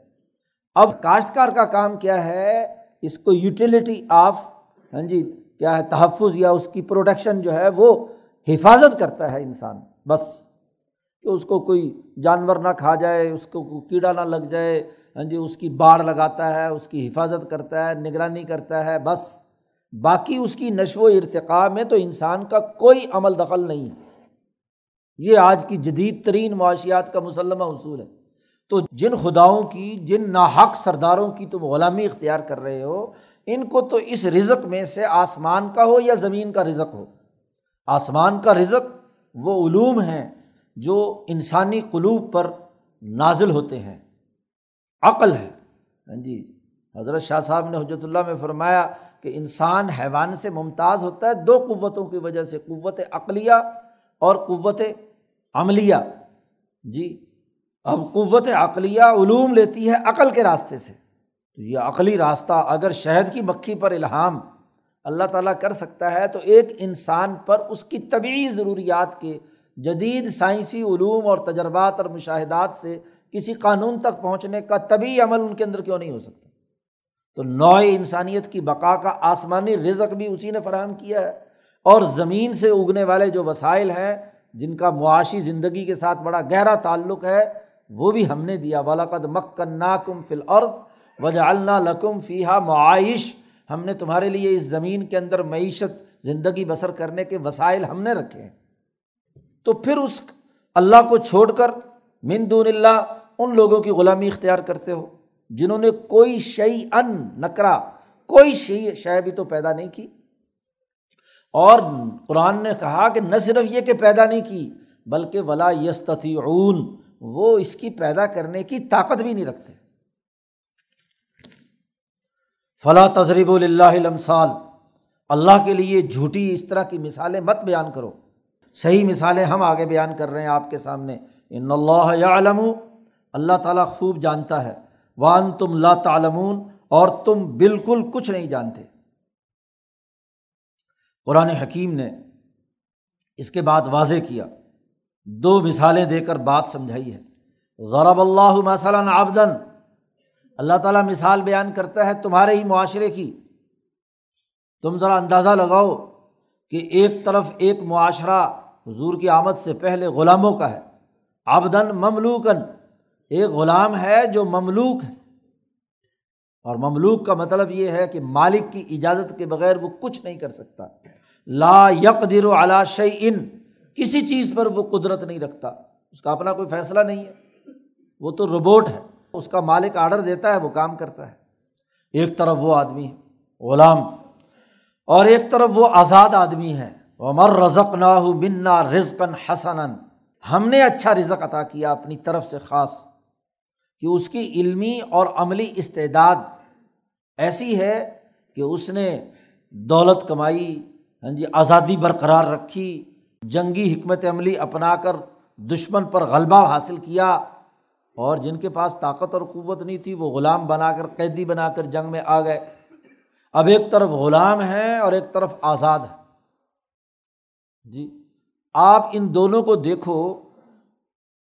اب کاشتکار کا کام کیا ہے؟ اس کو یوٹیلیٹی آف ہاں جی کیا ہے، تحفظ یا اس کی پروٹیکشن جو ہے وہ حفاظت کرتا ہے انسان، بس۔ کہ اس کو کوئی جانور نہ کھا جائے، اس کو کیڑا نہ لگ جائے ہاں جی اس کی باڑھ لگاتا ہے، اس کی حفاظت کرتا ہے، نگرانی کرتا ہے، بس۔ باقی اس کی نشو و ارتقاء میں تو انسان کا کوئی عمل دخل نہیں۔ ہے یہ آج کی جدید ترین معاشیات کا مسلمہ اصول ہے۔ تو جن خداؤں کی، جن ناحق سرداروں کی تم غلامی اختیار کر رہے ہو، ان کو تو اس رزق میں سے آسمان کا ہو یا زمین کا رزق ہو؟ آسمان کا رزق وہ علوم ہیں جو انسانی قلوب پر نازل ہوتے ہیں۔ عقل ہے۔ ہاں جی حضرت شاہ صاحب نے حجرت اللہ میں فرمایا کہ انسان حیوان سے ممتاز ہوتا ہے دو قوتوں کی وجہ سے، قوت عقلیہ اور قوت عملیہ۔ جی اب قوت عقلیہ علوم لیتی ہے عقل کے راستے سے۔ تو یہ عقلی راستہ اگر شہد کی مکھی پر الہام اللہ تعالیٰ کر سکتا ہے تو ایک انسان پر اس کی طبعی ضروریات کے جدید سائنسی علوم اور تجربات اور مشاہدات سے کسی قانون تک پہنچنے کا طبی عمل ان کے اندر کیوں نہیں ہو سکتا؟ تو نوع انسانیت کی بقا کا آسمانی رزق بھی اسی نے فراہم کیا ہے۔ اور زمین سے اگنے والے جو وسائل ہیں، جن کا معاشی زندگی کے ساتھ بڑا گہرا تعلق ہے وہ بھی ہم نے دیا۔ ولاقد مکن ناکم فل عرض وجہ اللہ لکم فیحہ معائش ہم نے تمہارے لیے اس زمین کے اندر معیشت، زندگی بسر کرنے کے وسائل ہم نے رکھے ہیں۔ تو پھر اس اللہ کو چھوڑ کر من دون اللہ ان لوگوں کی غلامی اختیار کرتے ہو جنہوں نے کوئی شعی ان نکرا، کوئی شعی شے بھی تو پیدا نہیں کی۔ اور قرآن نے کہا کہ نہ صرف یہ کہ پیدا نہیں کی، بلکہ ولا یستون وہ اس کی پیدا کرنے کی طاقت بھی نہیں رکھتے۔ فلاں تجریب اللہ لمسال اللہ کے لیے جھوٹی اس طرح کی مثالیں مت بیان کرو۔ صحیح مثالیں ہم آگے بیان کر رہے ہیں آپ کے سامنے۔ ان اللہ علم اللہ تعالیٰ خوب جانتا ہے۔ وان تم لا تعلمون۔ اور تم بالکل کچھ نہیں جانتے۔ قرآن حکیم نے اس کے بعد واضح کیا۔ دو مثالیں دے کر بات سمجھائی ہے۔ ضرب اللہ مثلاً آبدن اللہ تعالیٰ مثال بیان کرتا ہے تمہارے ہی معاشرے کی۔ تم ذرا اندازہ لگاؤ کہ ایک طرف ایک معاشرہ حضور کی آمد سے پہلے غلاموں کا ہے۔ آبدن مملوکن ایک غلام ہے جو مملوک ہے۔ اور مملوک کا مطلب یہ ہے کہ مالک کی اجازت کے بغیر وہ کچھ نہیں کر سکتا۔ لا یک در و علاش ان کسی چیز پر وہ قدرت نہیں رکھتا۔ اس کا اپنا کوئی فیصلہ نہیں ہے۔ وہ تو روبوٹ ہے۔ اس کا مالک آڈر دیتا ہے، وہ کام کرتا ہے۔ ایک طرف وہ آدمی ہے، غلام، اور ایک طرف وہ آزاد آدمی ہے۔ عمر رزق نہ منا رزقن حسن ہم نے اچھا رزق عطا کیا اپنی طرف سے خاص۔ کہ اس کی علمی اور عملی استعداد ایسی ہے کہ اس نے دولت کمائی ہاں جی آزادی برقرار رکھی۔ جنگی حکمت عملی اپنا کر دشمن پر غلبہ حاصل کیا اور جن کے پاس طاقت اور قوت نہیں تھی، وہ غلام بنا کر، قیدی بنا کر جنگ میں آ گئے۔ اب ایک طرف غلام ہیں اور ایک طرف آزاد ہے جی آپ ان دونوں کو دیکھو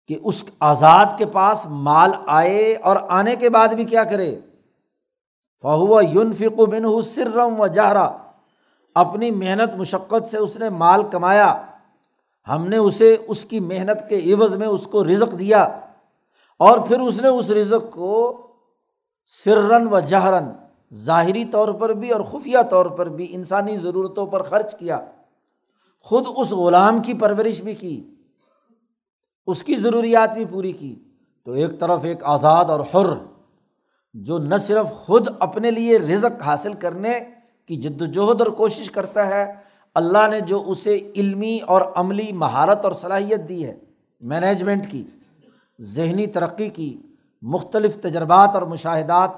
کہ اس آزاد کے پاس مال آئے اور آنے کے بعد بھی کیا کرے۔ فہو یون فکو بن سرم و جہرا۔ اپنی محنت مشقت سے اس نے مال کمایا۔ ہم نے اسے اس کی محنت کے عوض میں اس کو رزق دیا اور پھر اس نے اس رزق کو سرن و جہرن ظاہری طور پر بھی اور خفیہ طور پر بھی انسانی ضرورتوں پر خرچ کیا۔ خود اس غلام کی پرورش بھی کی، اس کی ضروریات بھی پوری کی۔ تو ایک طرف ایک آزاد اور حر جو نہ صرف خود اپنے لیے رزق حاصل کرنے کی جد وجہد اور کوشش کرتا ہے اللہ نے جو اسے علمی اور عملی مہارت اور صلاحیت دی ہے مینجمنٹ کی، ذہنی ترقی کی، مختلف تجربات اور مشاہدات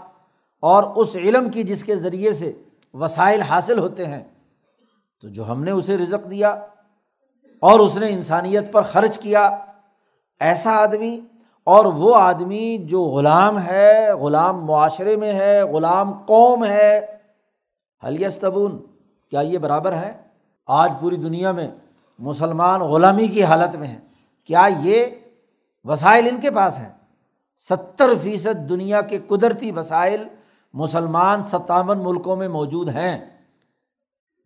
اور اس علم کی جس کے ذریعے سے وسائل حاصل ہوتے ہیں، تو جو ہم نے اسے رزق دیا اور اس نے انسانیت پر خرچ کیا، ایسا آدمی اور وہ آدمی جو غلام ہے، غلام معاشرے میں ہے، غلام قوم ہے حلیستبون کیا یہ برابر ہے؟ آج پوری دنیا میں مسلمان غلامی کی حالت میں ہے کیا یہ وسائل ان کے پاس ہیں؟ ستر فیصد دنیا کے قدرتی وسائل مسلمان ستاون ملکوں میں موجود ہیں۔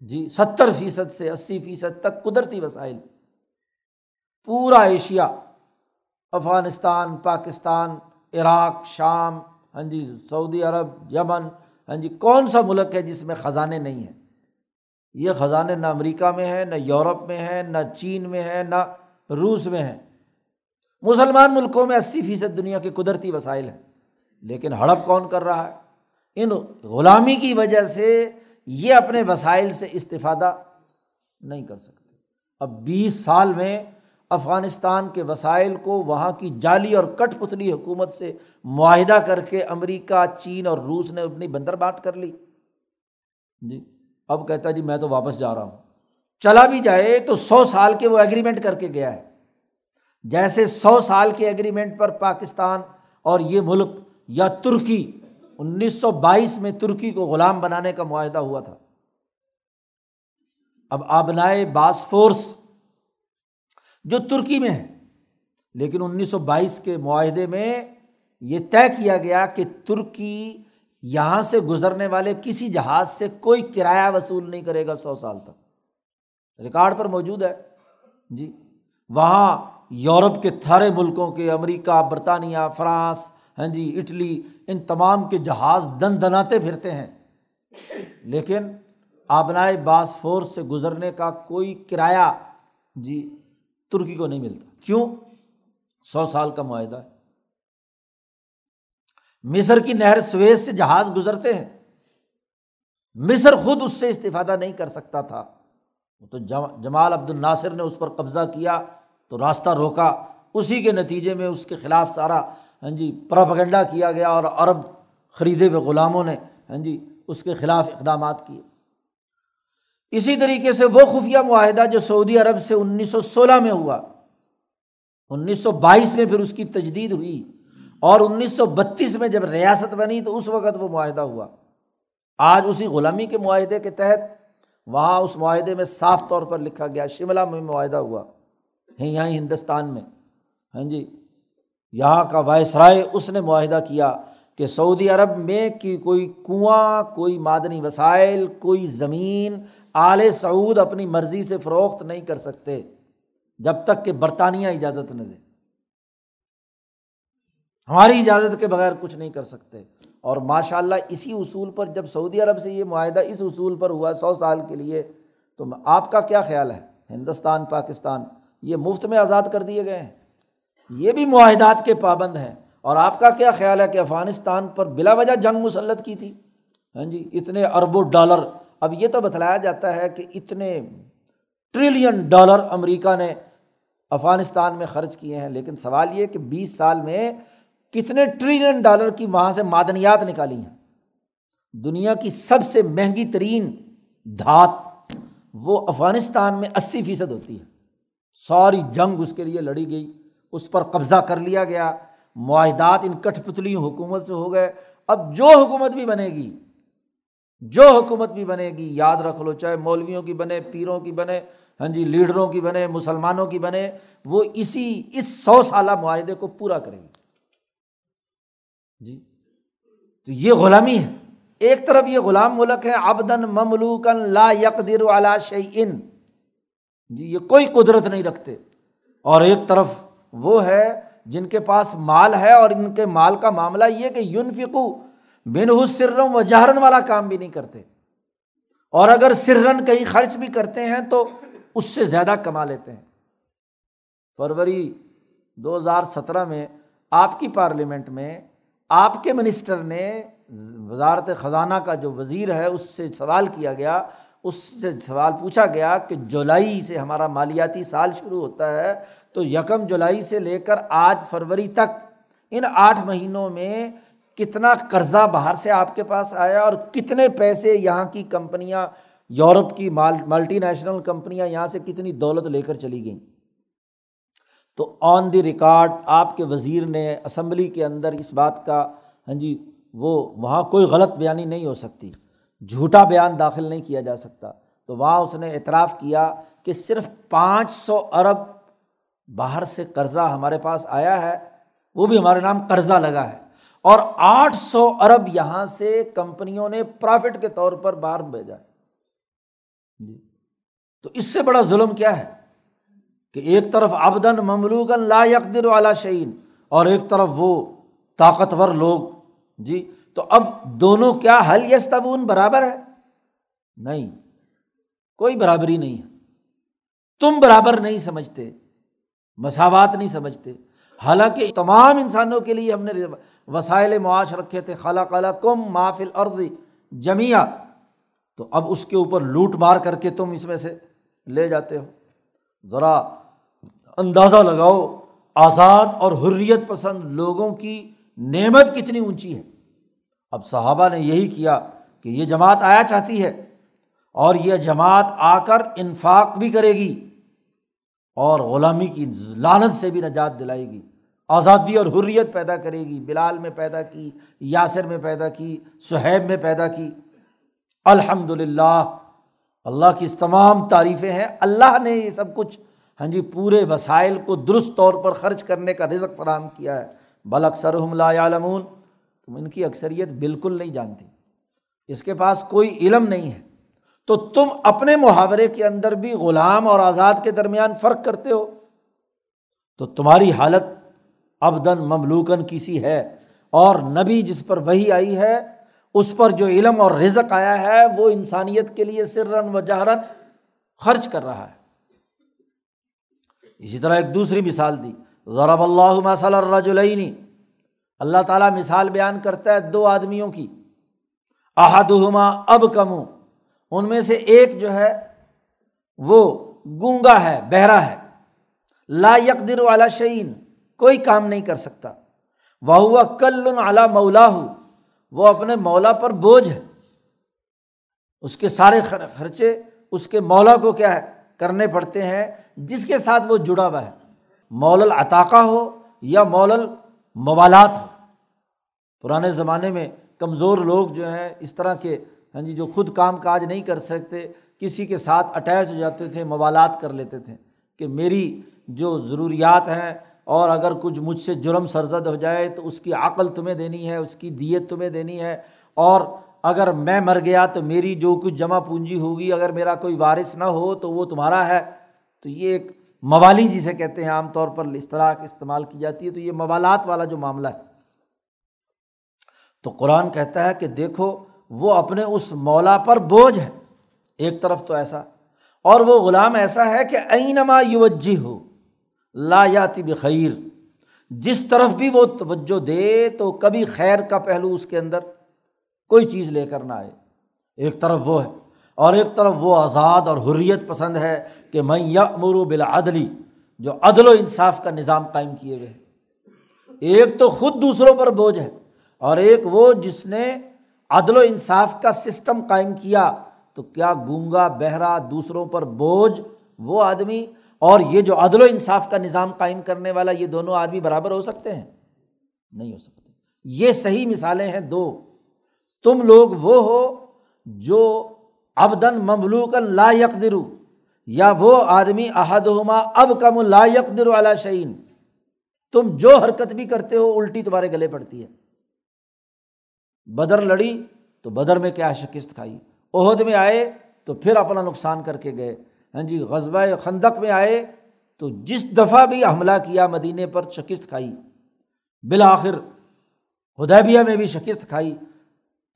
جی ستر فیصد سے اسی فیصد تک قدرتی وسائل۔ پورا ایشیا، افغانستان، پاکستان، عراق، شام ہاں جی سعودی عرب، یمن ہاں جی کون سا ملک ہے جس میں خزانے نہیں ہیں؟ یہ خزانے نہ امریکہ میں ہیں نہ یورپ میں ہیں نہ چین میں ہے، نہ روس میں ہیں مسلمان ملکوں میں اسی فیصد دنیا کے قدرتی وسائل ہیں۔ لیکن ہڑپ کون کر رہا ہے؟ ان غلامی کی وجہ سے یہ اپنے وسائل سے استفادہ نہیں کر سکتے۔ اب بیس سال میں افغانستان کے وسائل کو وہاں کی جعلی اور کٹ پتلی حکومت سے معاہدہ کر کے امریکہ، چین اور روس نے اپنی بندر بانٹ کر لی۔ جی۔ اب کہتا جی میں تو واپس جا رہا ہوں۔ چلا بھی جائے تو سو سال کے وہ ایگریمنٹ کر کے گیا ہے۔ جیسے سو سال کے ایگریمنٹ پر پاکستان اور یہ ملک یا ترکی، انیس سو بائیس میں ترکی کو غلام بنانے کا معاہدہ ہوا تھا۔ اب آبنائے باس فورس جو ترکی میں ہے، لیکن انیس سو بائیس کے معاہدے میں یہ طے کیا گیا کہ ترکی یہاں سے گزرنے والے کسی جہاز سے کوئی کرایہ وصول نہیں کرے گا سو سال تک۔ ریکارڈ پر موجود ہے۔ جی۔ وہاں یورپ کے تھارے ملکوں کے، امریکہ، برطانیہ، فرانس ہاں جی اٹلی، ان تمام کے جہاز دن دناتے پھرتے ہیں۔ لیکن آبنائے باس فورس سے گزرنے کا کوئی کرایہ جی ترکی کو نہیں ملتا۔ کیوں؟ سو سال کا معاہدہ ہے۔ مصر کی نہر سویز سے جہاز گزرتے ہیں۔ مصر خود اس سے استفادہ نہیں کر سکتا تھا۔ تو جمال عبد الناصر نے اس پر قبضہ کیا، تو راستہ روکا۔ اسی کے نتیجے میں اس کے خلاف سارا ہاں جی پراپگنڈا کیا گیا اور عرب خریدے ہوئے غلاموں نے ہاں جی اس کے خلاف اقدامات کیے۔ اسی طریقے سے وہ خفیہ معاہدہ جو سعودی عرب سے انیس سو سولہ میں ہوا، انیس سو بائیس میں پھر اس کی تجدید ہوئی۔ اور انیس سو بتیس میں جب ریاست بنی تو اس وقت وہ معاہدہ ہوا۔ آج اسی غلامی کے معاہدے کے تحت وہاں اس معاہدے میں صاف طور پر لکھا گیا، شملہ میں معاہدہ ہوا۔ ہیں یہاں ہندوستان میں۔ ہاں جی یہاں کا وائسرائے اس نے معاہدہ کیا کہ سعودی عرب میں کی کوئی کنواں، کوئی معدنی وسائل، کوئی زمین اعلی سعود اپنی مرضی سے فروخت نہیں کر سکتے، جب تک کہ برطانیہ اجازت نہ دے۔ ہماری اجازت کے بغیر کچھ نہیں کر سکتے۔ اور ماشاء اللہ اسی اصول پر جب سعودی عرب سے یہ معاہدہ اس اصول پر ہوا سو سال کے لیے، تو آپ کا کیا خیال ہے؟ ہندوستان، پاکستان، یہ مفت میں آزاد کر دیے گئے ہیں۔ یہ بھی معاہدات کے پابند ہیں۔ اور آپ کا کیا خیال ہے کہ افغانستان پر بلا وجہ جنگ مسلط کی تھی؟ ہاں جی اتنے اربوں ڈالر۔ اب یہ تو بتلایا جاتا ہے کہ اتنے ٹریلین ڈالر امریکہ نے افغانستان میں خرچ کیے ہیں۔ لیکن سوال یہ کہ بیس سال میں کتنے ٹریلین ڈالر کی وہاں سے معدنیات نکالی ہیں؟ دنیا کی سب سے مہنگی ترین دھات وہ افغانستان میں اسی فیصد ہوتی ہے۔ ساری جنگ اس کے لیے لڑی گئی، اس پر قبضہ کر لیا گیا، معاہدات ان کٹھ پتلی حکومت سے ہو گئے۔ اب جو حکومت بھی بنے گی، جو حکومت بھی بنے گی، یاد رکھ لو، چاہے مولویوں کی بنے، پیروں کی بنے ہاں جی لیڈروں کی بنے، مسلمانوں کی بنے، وہ اسی، اس سو سالہ معاہدے کو پورا کرے گی جی۔ تو یہ غلامی ہے۔ ایک طرف یہ غلام ملک ہے ابدن مملوکن لا یقدر شعین جی یہ کوئی قدرت نہیں رکھتے۔ اور ایک طرف وہ ہے جن کے پاس مال ہے اور ان کے مال کا معاملہ یہ کہ یونفکو بن سرم و جہرن والا کام بھی نہیں کرتے۔ اور اگر سرن کہیں خرچ بھی کرتے ہیں تو اس سے زیادہ کما لیتے ہیں۔ فروری دو ہزار سترہ میں آپ کی پارلیمنٹ میں آپ کے منسٹر نے وزارت خزانہ کا جو وزیر ہے، اس سے سوال کیا گیا۔ اس سے سوال پوچھا گیا کہ جولائی سے ہمارا مالیاتی سال شروع ہوتا ہے، تو یکم جولائی سے لے کر آج فروری تک ان آٹھ مہینوں میں کتنا قرضہ باہر سے آپ کے پاس آیا اور کتنے پیسے یہاں کی کمپنیاں، یورپ کی مال ملٹی نیشنل کمپنیاں یہاں سے کتنی دولت لے کر چلی گئیں؟ تو آن دی ریکارڈ آپ کے وزیر نے اسمبلی کے اندر اس بات کا ہاں جی وہ وہاں کوئی غلط بیانی نہیں ہو سکتی۔ جھوٹا بیان داخل نہیں کیا جا سکتا۔ تو وہاں اس نے اعتراف کیا کہ صرف پانچ سو ارب باہر سے قرضہ ہمارے پاس آیا ہے۔ وہ بھی ہمارے نام قرضہ لگا ہے۔ اور آٹھ سو ارب یہاں سے کمپنیوں نے پرافٹ کے طور پر باہر بھیجا ہے۔ جی۔ تو اس سے بڑا ظلم کیا ہے؟ کہ ایک طرف آبدن مملوکن لا یکدر والا شعین اور ایک طرف وہ طاقتور لوگ۔ جی تو اب دونوں کیا حل یس تبون برابر ہے؟ نہیں، کوئی برابری نہیں ہے۔ تم برابر نہیں سمجھتے، مساوات نہیں سمجھتے۔ حالانکہ تمام انسانوں کے لیے ہم نے وسائل معاش رکھے تھے خلا خلا کم محفل عرض جمیا تو اب اس کے اوپر لوٹ مار کر کے تم اس میں سے لے جاتے ہو۔ ذرا اندازہ لگاؤ، آزاد اور حریت پسند لوگوں کی نعمت کتنی اونچی ہے۔ اب صحابہ نے یہی کیا کہ یہ جماعت آیا چاہتی ہے اور یہ جماعت آ کر انفاق بھی کرے گی اور غلامی کی لانت سے بھی نجات دلائے گی۔ آزادی اور حریت پیدا کرے گی، بلال میں پیدا کی، یاسر میں پیدا کی، سہیب میں پیدا کی۔ الحمد للہ اللہ کی تمام تعریفیں ہیں۔ اللہ نے یہ سب کچھ ہاں جی پورے وسائل کو درست طور پر خرچ کرنے کا رزق فراہم کیا ہے۔ بل اکثر ہم لا عالمون تم ان کی اکثریت بالکل نہیں جانتی اس کے پاس کوئی علم نہیں ہے۔ تو تم اپنے محاورے کے اندر بھی غلام اور آزاد کے درمیان فرق کرتے ہو۔ تو تمہاری حالت ابدن مملوکن کسی ہے۔ اور نبی جس پر وہی آئی ہے، اس پر جو علم اور رزق آیا ہے، وہ انسانیت کے لیے سرن و جہرن خرچ کر رہا ہے۔ اسی طرح ایک دوسری مثال دی۔ ضرب اللہ مسل الرجلینی اللہ تعالیٰ مثال بیان کرتا ہے دو آدمیوں کی۔ احدہما اب کموں ان میں سے ایک جو ہے وہ گونگا ہے، بہرا ہے۔ لا یکدر والا شعین کوئی کام نہیں کر سکتا۔ وہ ہوا کل اعلیٰ مولا ہو وہ اپنے مولا پر بوجھ ہے۔ اس کے سارے خرچے اس کے مولا کو کیا ہے؟ کرنے پڑتے ہیں۔ جس کے ساتھ وہ جڑا ہوا ہے مول العطاقہ ہو یا مول الموالات ہو۔ پرانے زمانے میں کمزور لوگ جو ہیں، اس طرح کے ہاں جی جو خود کام کاج نہیں کر سکتے، کسی کے ساتھ اٹیچ ہو جاتے تھے، موالات کر لیتے تھے کہ میری جو ضروریات ہیں اور اگر کچھ مجھ سے جرم سرزد ہو جائے تو اس کی عقل تمہیں دینی ہے، اس کی دیت تمہیں دینی ہے۔ اور اگر میں مر گیا تو میری جو کچھ جمع پونجی ہوگی، اگر میرا کوئی وارث نہ ہو تو وہ تمہارا ہے۔ تو یہ ایک موالی جسے کہتے ہیں عام طور پر اصطلاح استعمال کی جاتی ہے، تو یہ موالات والا جو معاملہ ہے۔ تو قرآن کہتا ہے کہ دیکھو، وہ اپنے اس مولا پر بوجھ ہے۔ ایک طرف تو ایسا۔ اور وہ غلام ایسا ہے کہ اینما یوجی ہو لا یاتی بخیر۔ جس طرف بھی وہ توجہ دے تو کبھی خیر کا پہلو اس کے اندر کوئی چیز لے کر نہ آئے۔ ایک طرف وہ ہے اور ایک طرف وہ آزاد اور حریت پسند ہے۔ کہ میں یا مرو بلادلی جو عدل و انصاف کا نظام قائم کیے ہوئے ایک تو خود دوسروں پر بوجھ ہے اور ایک وہ جس نے عدل و انصاف کا سسٹم قائم کیا، تو کیا گونگا، بہرا، دوسروں پر بوجھ وہ آدمی اور یہ جو عدل و انصاف کا نظام قائم کرنے والا، یہ دونوں آدمی برابر ہو سکتے ہیں؟ نہیں ہو سکتے۔ یہ صحیح مثالیں ہیں دو۔ تم لوگ وہ ہو جو ابدن مملوک لا یکدرو یا وہ آدمی احدہما اب کم لا یکدر والا شعین تم جو حرکت بھی کرتے ہو الٹی تمہارے گلے پڑتی ہے۔ بدر لڑی تو بدر میں کیا شکست کھائی۔ عہد میں آئے تو پھر اپنا نقصان کر کے گئے۔ ہاں جی غزبۂ خندق میں آئے تو جس دفعہ بھی حملہ کیا مدینے پر شکست کھائی۔ بالآخر ہدیبیہ میں بھی شکست کھائی۔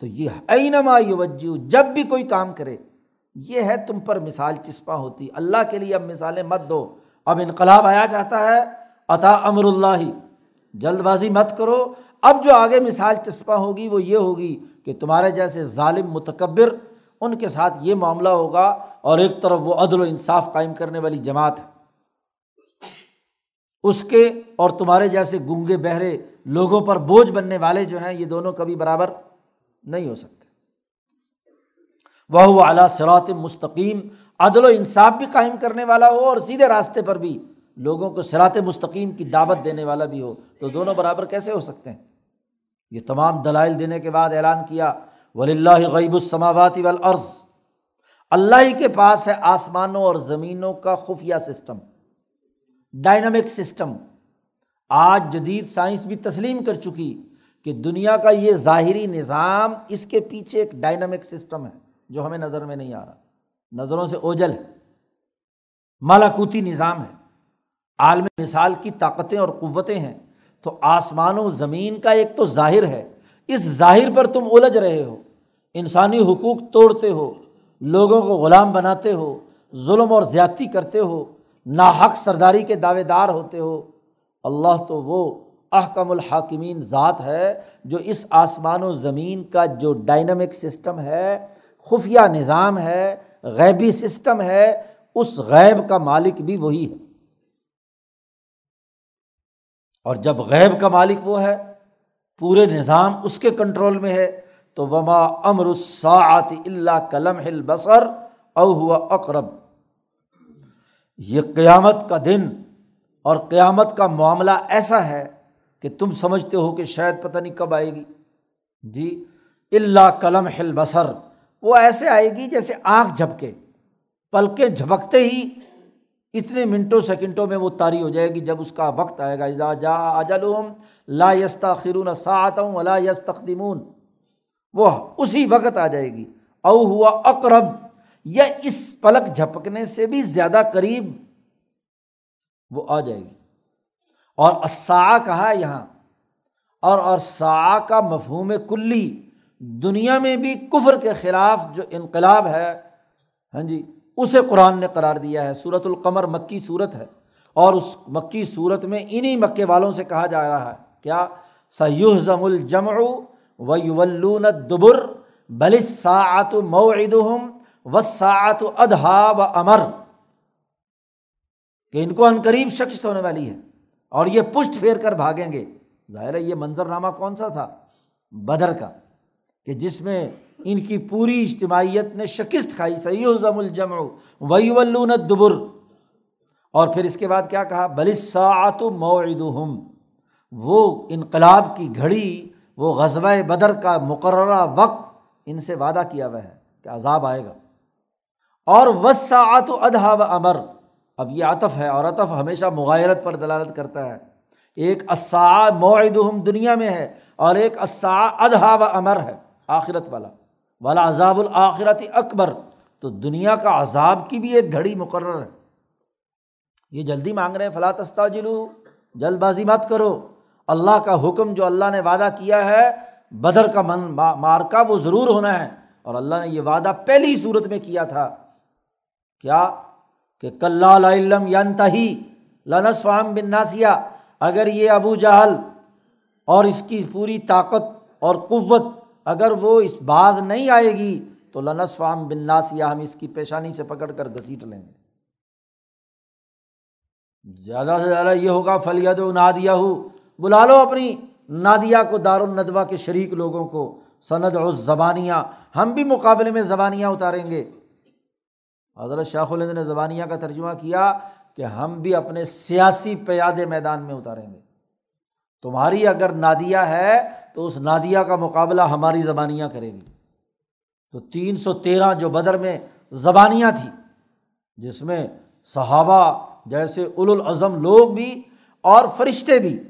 تو یہ اینما یوجو جب بھی کوئی کام کرے یہ ہے تم پر مثال چسپاں ہوتی۔ اللہ کے لیے اب مثالیں مت دو۔ اب انقلاب آیا جاتا ہے۔ عطا امر اللہ۔ جلد بازی مت کرو۔ اب جو آگے مثال چسپاں ہوگی وہ یہ ہوگی کہ تمہارے جیسے ظالم متکبر، ان کے ساتھ یہ معاملہ ہوگا اور ایک طرف وہ عدل و انصاف قائم کرنے والی جماعت ہے۔ اس کے اور تمہارے جیسے گونگے بہرے لوگوں پر بوجھ بننے والے جو ہیں، یہ دونوں کبھی برابر نہیں ہو سکتے۔ وہ اعلیٰ سرات مستقیم۔ عدل و انصاف بھی قائم کرنے والا ہو اور سیدھے راستے پر بھی۔ لوگوں کو سرات مستقیم کی دعوت دینے والا بھی ہو۔ تو دونوں برابر کیسے ہو سکتے ہیں؟ یہ تمام دلائل دینے کے بعد اعلان کیا۔ ولی اللہ غیب السماوات والارض اللہ ہی کے پاس ہے آسمانوں اور زمینوں کا خفیہ سسٹم۔ Dynamic system. آج جدید سائنس بھی تسلیم کر چکی کہ دنیا کا یہ ظاہری نظام اس کے پیچھے ایک ڈائنامک سسٹم ہے۔ جو ہمیں نظر میں نہیں آ رہا۔ نظروں سے اوجل ہے۔ مالاکوتی نظام ہے۔ عالم مثال کی طاقتیں اور قوتیں ہیں۔ تو آسمان و زمین کا ایک تو ظاہر ہے۔ اس ظاہر پر تم الجھ رہے ہو۔ انسانی حقوق توڑتے ہو۔ لوگوں کو غلام بناتے ہو۔ ظلم اور زیادتی کرتے ہو۔ ناحق سرداری کے دعوے دار ہوتے ہو۔ اللہ تو وہ احکم الحاکمین ذات ہے جو اس آسمان و زمین کا جو ڈائنامک سسٹم ہے خفیہ نظام ہے، غیبی سسٹم ہے، اس غیب کا مالک بھی وہی ہے۔ اور جب غیب کا مالک وہ ہے، پورے نظام اس کے کنٹرول میں ہے، تو وما امر الساعت اللہ کلم ہل بسر او ہوا اقرب۔ یہ قیامت کا دن اور قیامت کا معاملہ ایسا ہے کہ تم سمجھتے ہو کہ شاید پتہ نہیں کب آئے گی۔ جی اللہ قلم ہل بسر وہ ایسے آئے گی جیسے آنکھ جھپکے۔ پلکیں جھپکتے ہی اتنے منٹوں سیکنڈوں میں وہ تاری ہو جائے گی جب اس کا وقت آئے گا۔ جا اجلوم لا یستا خرون ساعتوں ولا یس وہ اسی وقت آ جائے گی۔ او ہوا اقرب، یا اس پلک جھپکنے سے بھی زیادہ قریب وہ آ جائے گی۔ اور اسا کہا یہاں، اور اور سا کا مفہوم کلی۔ دنیا میں بھی کفر کے خلاف جو انقلاب ہے ہاں جی اسے قرآن نے قرار دیا ہے۔ صورت القمر مکی صورت ہے۔ اور اس مکی صورت میں انہیں مکے والوں سے کہا جا رہا ہے۔ کیا؟ سیوح زم الجم و یولون دبر بل ساعت موعدہم و ساعت ادہا و امر کہ ان کو عنقریب شخص ہونے والی ہے۔ اور یہ پشت پھیر کر بھاگیں گے۔ ظاہر ہے یہ منظر نامہ کون سا تھا؟ بدر کا۔ کہ جس میں ان کی پوری اجتماعیت نے شکست کھائی سی الزم الجم وی دبر اور پھر اس کے بعد کیا کہا؟ بلساعت موعد وہ انقلاب کی گھڑی، وہ غزبۂ بدر کا مقررہ وقت ان سے وعدہ کیا ہوا ہے کہ عذاب آئے گا۔ اور وساعت ادہا و امر اب یہ عطف ہے اور عطف ہمیشہ مغایرت پر دلالت کرتا ہے۔ ایک اسا معد دنیا میں ہے اور ایک اسا ادہا و امر ہے۔ آخرت والا والا عذاب الآخرت اکبر۔ تو دنیا کا عذاب کی بھی ایک گھڑی مقرر ہے۔ یہ جلدی مانگ رہے ہیں فلاں تستا جلو جلد بازی مت کرو۔ اللہ کا حکم جو اللہ نے وعدہ کیا ہے، بدر کا من مارکا وہ ضرور ہونا ہے۔ اور اللہ نے یہ وعدہ پہلی صورت میں کیا تھا۔ کیا؟ کہ کل علم ینتہی لنس فام بن ناسیہ اگر یہ ابو جہل اور اس کی پوری طاقت اور قوت اگر وہ اس باز نہیں آئے گی تو لنس فام بن ناسیہ ہم اس کی پیشانی سے پکڑ کر گھسیٹ لیں گے۔ زیادہ سے زیادہ یہ ہوگا فلیت و نادیہ ہو بلا لو اپنی نادیا کو دار الندوا کے شریک لوگوں کو۔ سند اور زبانیاں ہم بھی مقابلے میں زبانیاں اتاریں گے۔ حضرت شاخ الند نے زبانیہ کا ترجمہ کیا کہ ہم بھی اپنے سیاسی پیادے میدان میں اتاریں گے۔ تمہاری اگر نادیا ہے تو اس نادیا کا مقابلہ ہماری زبانیاں کرے گی۔ تو تین سو تیرہ جو بدر میں زبانیاں تھیں، جس میں صحابہ جیسے الازم لوگ بھی اور فرشتے بھی۔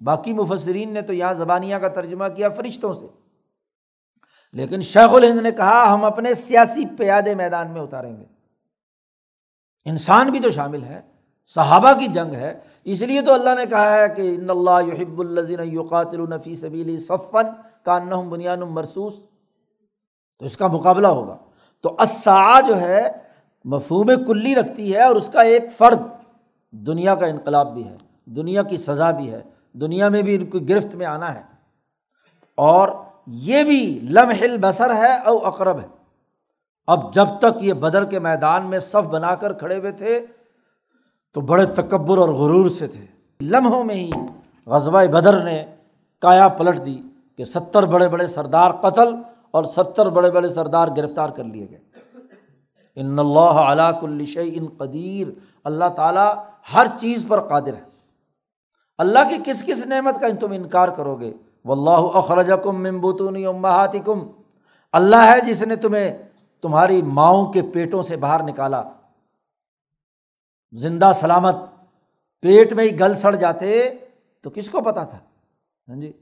باقی مفسرین نے تو یہاں زبانیہ کا ترجمہ کیا فرشتوں سے۔ لیکن شیخ الہند نے کہا، ہم اپنے سیاسی پیادے میدان میں اتاریں گے۔ انسان بھی تو شامل ہے، صحابہ کی جنگ ہے اس لیے تو اللہ نے کہا ہے کہ ان اللہ یحب الدین یقاتل النفی صبیلی صفن کا کان بنیاد مرسوس تو اس کا مقابلہ ہوگا۔ تو اسا جو ہے، مفہوم کلی رکھتی ہے اور اس کا ایک فرد دنیا کا انقلاب بھی ہے، دنیا کی سزا بھی ہے، دنیا میں بھی ان کی گرفت میں آنا ہے۔ اور یہ بھی لمحل بسر ہے او اقرب ہے۔ اب جب تک یہ بدر کے میدان میں صف بنا کر کھڑے ہوئے تھے تو بڑے تکبر اور غرور سے تھے۔ لمحوں میں ہی غزبۂ بدر نے کایا پلٹ دی کہ ستر بڑے بڑے سردار قتل اور ستر بڑے بڑے سردار گرفتار کر لیے گئے۔ ان اللہ علاء الش ان قدیر۔ اللہ تعالیٰ ہر چیز پر قادر ہے۔ اللہ کی کس کس نعمت کا تم انکار کرو گے و اللہ اخرج کم ممبوتون امہات کم اللہ ہے جس نے تمہیں تمہاری ماؤں کے پیٹوں سے باہر نکالا۔ زندہ سلامت پیٹ میں ہی گل سڑ جاتے تو کس کو پتا تھا؟ ہاں جی۔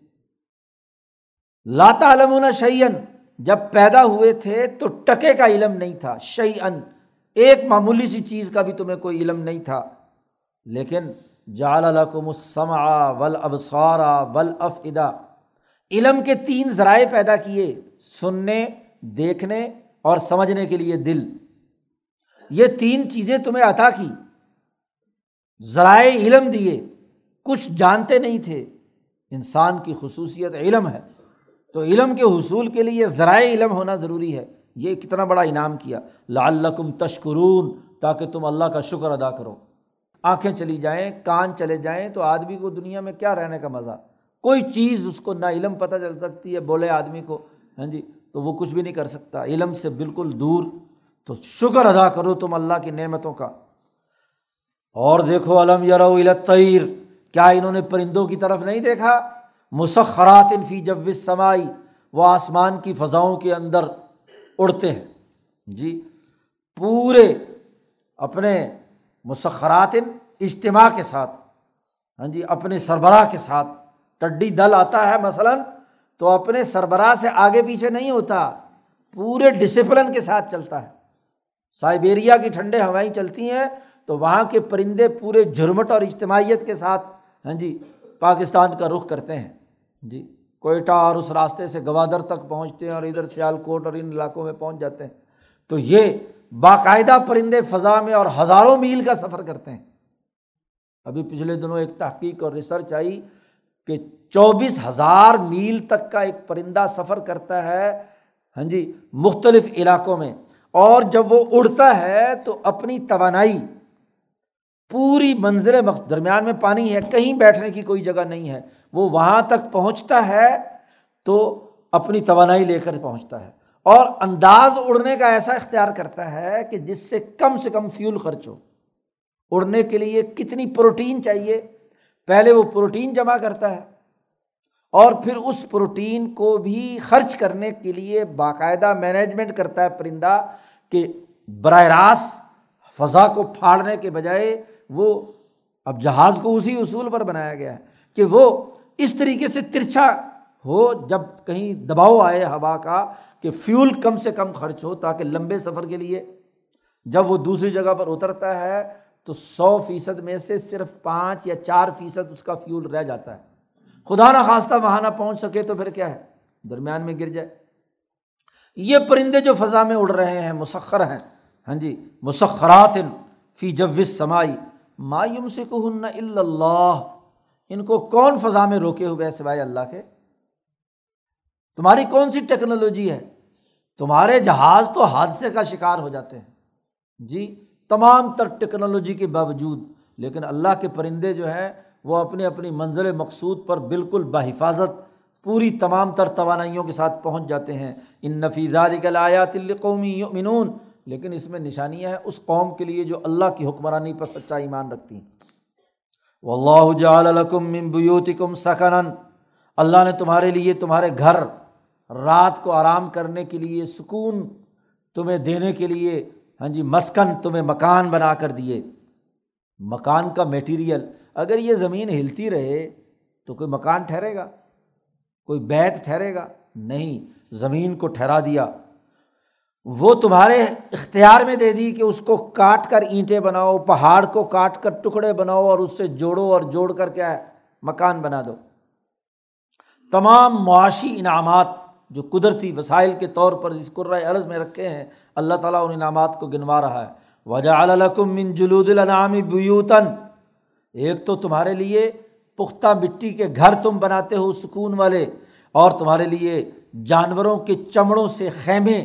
لاتا علم شعین جب پیدا ہوئے تھے تو ٹکے کا علم نہیں تھا شعی ان ایک معمولی سی چیز کا بھی تمہیں کوئی علم نہیں تھا۔ لیکن جال الکم السما ول ابسارا ول اف ادا علم کے تین ذرائع پیدا کیے، سننے، دیکھنے اور سمجھنے کے لیے دل۔ یہ تین چیزیں تمہیں عطا کی۔ ذرائع علم دیے، کچھ جانتے نہیں تھے۔ انسان کی خصوصیت علم ہے۔ تو علم کے حصول کے لیے ذرائع علم ہونا ضروری ہے۔ یہ کتنا بڑا انعام کیا۔ لعلکم تشکرون، تاکہ تم اللہ کا شکر ادا کرو۔ آنکھیں چلی جائیں، کان چلے جائیں تو آدمی کو دنیا میں کیا رہنے کا مزہ۔ کوئی چیز اس کو نہ علم پتہ چل سکتی ہے بولے آدمی کو۔ ہاں جی تو وہ کچھ بھی نہیں کر سکتا۔ علم سے بالکل دور۔ تو شکر ادا کرو تم اللہ کی نعمتوں کا۔ اور دیکھو علم یرو کیا انہوں نے پرندوں کی طرف نہیں دیکھا؟ مسخرات انفی جب سمائی وہ آسمان کی فضاؤں کے اندر اڑتے ہیں۔ جی پورے اپنے مسخرات اجتماع کے ساتھ ہاں جی اپنے سربراہ کے ساتھ ٹڈی دل آتا ہے۔ مثلاً تو اپنے سربراہ سے آگے پیچھے نہیں ہوتا، پورے ڈسپلن کے ساتھ چلتا ہے۔ سائبیریا کی ٹھنڈے ہوائیں چلتی ہیں تو وہاں کے پرندے پورے جھرمٹ اور اجتماعیت کے ساتھ ہاں جی پاکستان کا رخ کرتے ہیں۔ جی کوئٹہ اور اس راستے سے گوادر تک پہنچتے ہیں اور ادھر سیال کوٹ اور ان علاقوں میں پہنچ جاتے ہیں۔ تو یہ باقاعدہ پرندے فضا میں اور ہزاروں میل کا سفر کرتے ہیں۔ ابھی پچھلے دنوں ایک تحقیق اور ریسرچ آئی کہ چوبیس ہزار میل تک کا ایک پرندہ سفر کرتا ہے ہاں جی مختلف علاقوں میں۔ اور جب وہ اڑتا ہے تو اپنی توانائی پوری منظر درمیان میں پانی ہے، کہیں بیٹھنے کی کوئی جگہ نہیں ہے۔ وہ وہاں تک پہنچتا ہے تو اپنی توانائی لے کر پہنچتا ہے۔ اور انداز اڑنے کا ایسا اختیار کرتا ہے کہ جس سے کم سے کم فیول خرچ ہو۔ اڑنے کے لیے کتنی پروٹین چاہیے؟ پہلے وہ پروٹین جمع کرتا ہے اور پھر اس پروٹین کو بھی خرچ کرنے کے لیے باقاعدہ مینجمنٹ کرتا ہے پرندہ کہ براہ راست فضا کو پھاڑنے کے بجائے وہ اب جہاز کو اسی اصول پر بنایا گیا ہے کہ وہ اس طریقے سے ترچھا ہو جب کہیں دباؤ آئے ہوا کا کہ فیول کم سے کم خرچ ہو تاکہ لمبے سفر کے لیے۔ جب وہ دوسری جگہ پر اترتا ہے تو سو فیصد میں سے صرف پانچ یا چار فیصد اس کا فیول رہ جاتا ہے۔ خدا نہ خواستہ وہاں نہ پہنچ سکے تو پھر کیا ہے؟ درمیان میں گر جائے۔ یہ پرندے جو فضا میں اڑ رہے ہیں مسخر ہیں۔ ہاں جی مسخرات فی جوس سمائی مایوم سے کہ اللہ ان کو کون فضا میں روکے ہوئے سوائے اللہ کے؟ تمہاری کون سی ٹیکنالوجی ہے؟ تمہارے جہاز تو حادثے کا شکار ہو جاتے ہیں۔ جی تمام تر ٹیکنالوجی کے باوجود، لیکن اللہ کے پرندے جو ہیں، وہ اپنی اپنی منزل مقصود پر بالکل بحفاظت، پوری تمام تر توانائیوں کے ساتھ پہنچ جاتے ہیں۔ ان نفیزہ قومی منون لیکن اس میں نشانیاں ہیں اس قوم کے لیے جو اللہ کی حکمرانی پر سچا ایمان رکھتی ہیں۔ و اللہ جالکم ممبیوتکم سکن اللہ نے تمہارے لیے تمہارے گھر رات کو آرام کرنے کے لیے سکون تمہیں دینے کے لیے ہاں جی مسکن تمہیں مکان بنا کر دیے۔ مکان کا میٹیریل اگر یہ زمین ہلتی رہے تو کوئی مکان ٹھہرے گا، کوئی بیت ٹھہرے گا؟ نہیں، زمین کو ٹھہرا دیا۔ وہ تمہارے اختیار میں دے دی کہ اس کو کاٹ کر اینٹیں بناؤ، پہاڑ کو کاٹ کر ٹکڑے بناؤ اور اس سے جوڑو اور جوڑ کر کیا ہے، مکان بنا دو۔ تمام معاشی انعامات جو قدرتی وسائل کے طور پر اس قرۂۂ عرض میں رکھے ہیں، اللہ تعالیٰ ان انعامات کو گنوا رہا ہے۔ وجہ الکم من جلود النعامی بیوتن ایک تو تمہارے لیے پختہ مٹی کے گھر تم بناتے ہو، سکون والے، اور تمہارے لیے جانوروں کے چمڑوں سے خیمے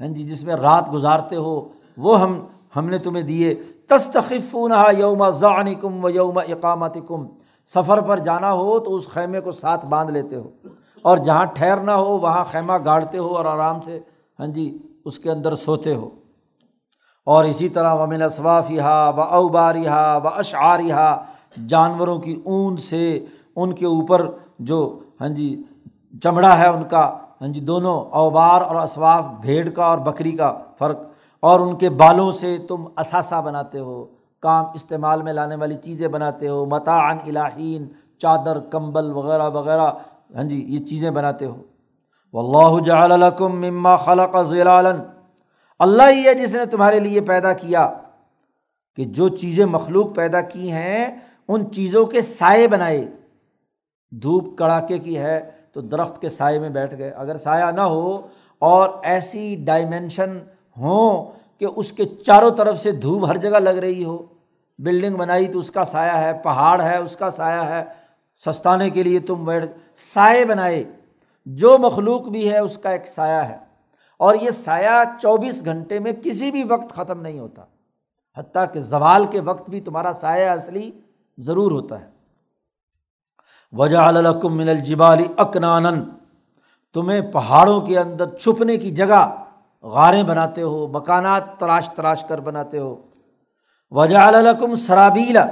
ہیں جی جس میں رات گزارتے ہو، وہ ہم ہم نے تمہیں دیے۔ تستخف یوم ضعنی کم و یوم اقامت کم سفر پر جانا ہو تو اس خیمے کو ساتھ باندھ لیتے ہو۔ اور جہاں ٹھہرنا ہو، وہاں خیمہ گاڑتے ہو اور آرام سے ہاں جی اس کے اندر سوتے ہو۔ اور اسی طرح ومن اصوافی ہا و اوباری ہا و اشعاری ہا جانوروں کی اون سے، ان کے اوپر جو ہاں جی چمڑا ہے، ان کا ہاں جی دونوں اوبار اور اسواف، بھیڑ کا اور بکری کا فرق۔ اور ان کے بالوں سے تم اثاثہ بناتے ہو، کام استعمال میں لانے والی چیزیں بناتے ہو متعن الہین، چادر، کمبل وغیرہ وغیرہ ہاں جی یہ چیزیں بناتے ہو۔ و اللہ جم مما خلق ضلع اللہ ہی ہے جس نے تمہارے لیے پیدا کیا کہ جو چیزیں مخلوق پیدا کی ہیں، ان چیزوں کے سائے بنائے۔ دھوپ کڑاکے کی ہے تو درخت کے سائے میں بیٹھ گئے۔ اگر سایہ نہ ہو اور ایسی ڈائمینشن ہوں کہ اس کے چاروں طرف سے دھوپ ہر جگہ لگ رہی ہو بلڈنگ بنائی تو اس کا سایہ ہے، پہاڑ ہے، اس کا سایہ ہے، سستانے کے لیے تم بیٹھ سائے بنائے۔ جو مخلوق بھی ہے اس کا ایک سایہ ہے۔ اور یہ سایہ چوبیس گھنٹے میں کسی بھی وقت ختم نہیں ہوتا۔ حتیٰ کہ زوال کے وقت بھی تمہارا سایہ اصلی ضرور ہوتا ہے۔ وجہ الکم من الجبال اکنان تمہیں پہاڑوں کے اندر چھپنے کی جگہ غاریں بناتے ہو، مکانات تراش تراش کر بناتے ہو۔ وجہ الکم سرابیلا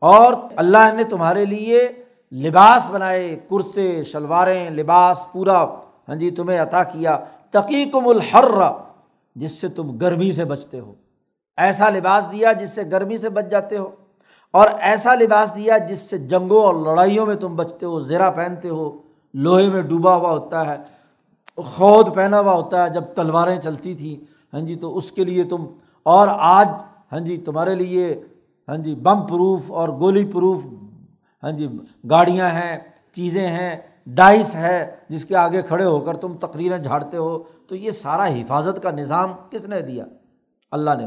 اور اللہ نے تمہارے لیے لباس بنائے، کرتے، شلواریں، لباس پورا۔ ہاں جی تمہیں عطا کیا۔ تقیقم الحر، جس سے تم گرمی سے بچتے ہو۔ ایسا لباس دیا جس سے گرمی سے بچ جاتے ہو۔ اور ایسا لباس دیا جس سے جنگوں اور لڑائیوں میں تم بچتے ہو، زیرہ پہنتے ہو، لوہے میں ڈوبا ہوا ہوتا ہے، خود پہنا ہوا ہوتا ہے جب تلواریں چلتی تھیں۔ ہاں جی تو اس کے لیے تم، اور آج ہاں جی تمہارے لیے ہاں جی بم پروف اور گولی پروف ہاں جی گاڑیاں ہیں، چیزیں ہیں، ڈائس ہے جس کے آگے کھڑے ہو کر تم تقریریں جھاڑتے ہو۔ تو یہ سارا حفاظت کا نظام کس نے دیا؟ اللہ نے۔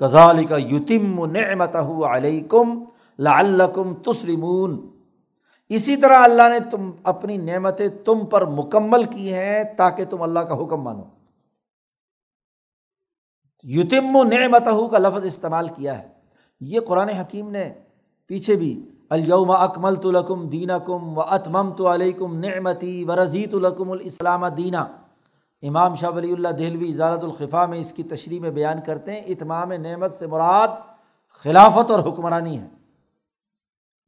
کزال کا یتیم نعمت علیکم لعلکم تسلمون۔ اسی طرح اللہ نے تم اپنی نعمتیں تم پر مکمل کی ہیں تاکہ تم اللہ کا حکم مانو۔ یتم و نعمت کا لفظ استعمال کیا ہے۔ یہ قرآن حکیم نے پیچھے بھی الوم اکمل تو لکم دین کم و اتمم تو علیکم نعمتی و رضیت الکم الاسلام دینا۔ امام شاہ ولی اللہ دہلوی اجارت الخفا میں اس کی تشریح میں بیان کرتے ہیں، اتمام نعمت سے مراد خلافت اور حکمرانی ہے۔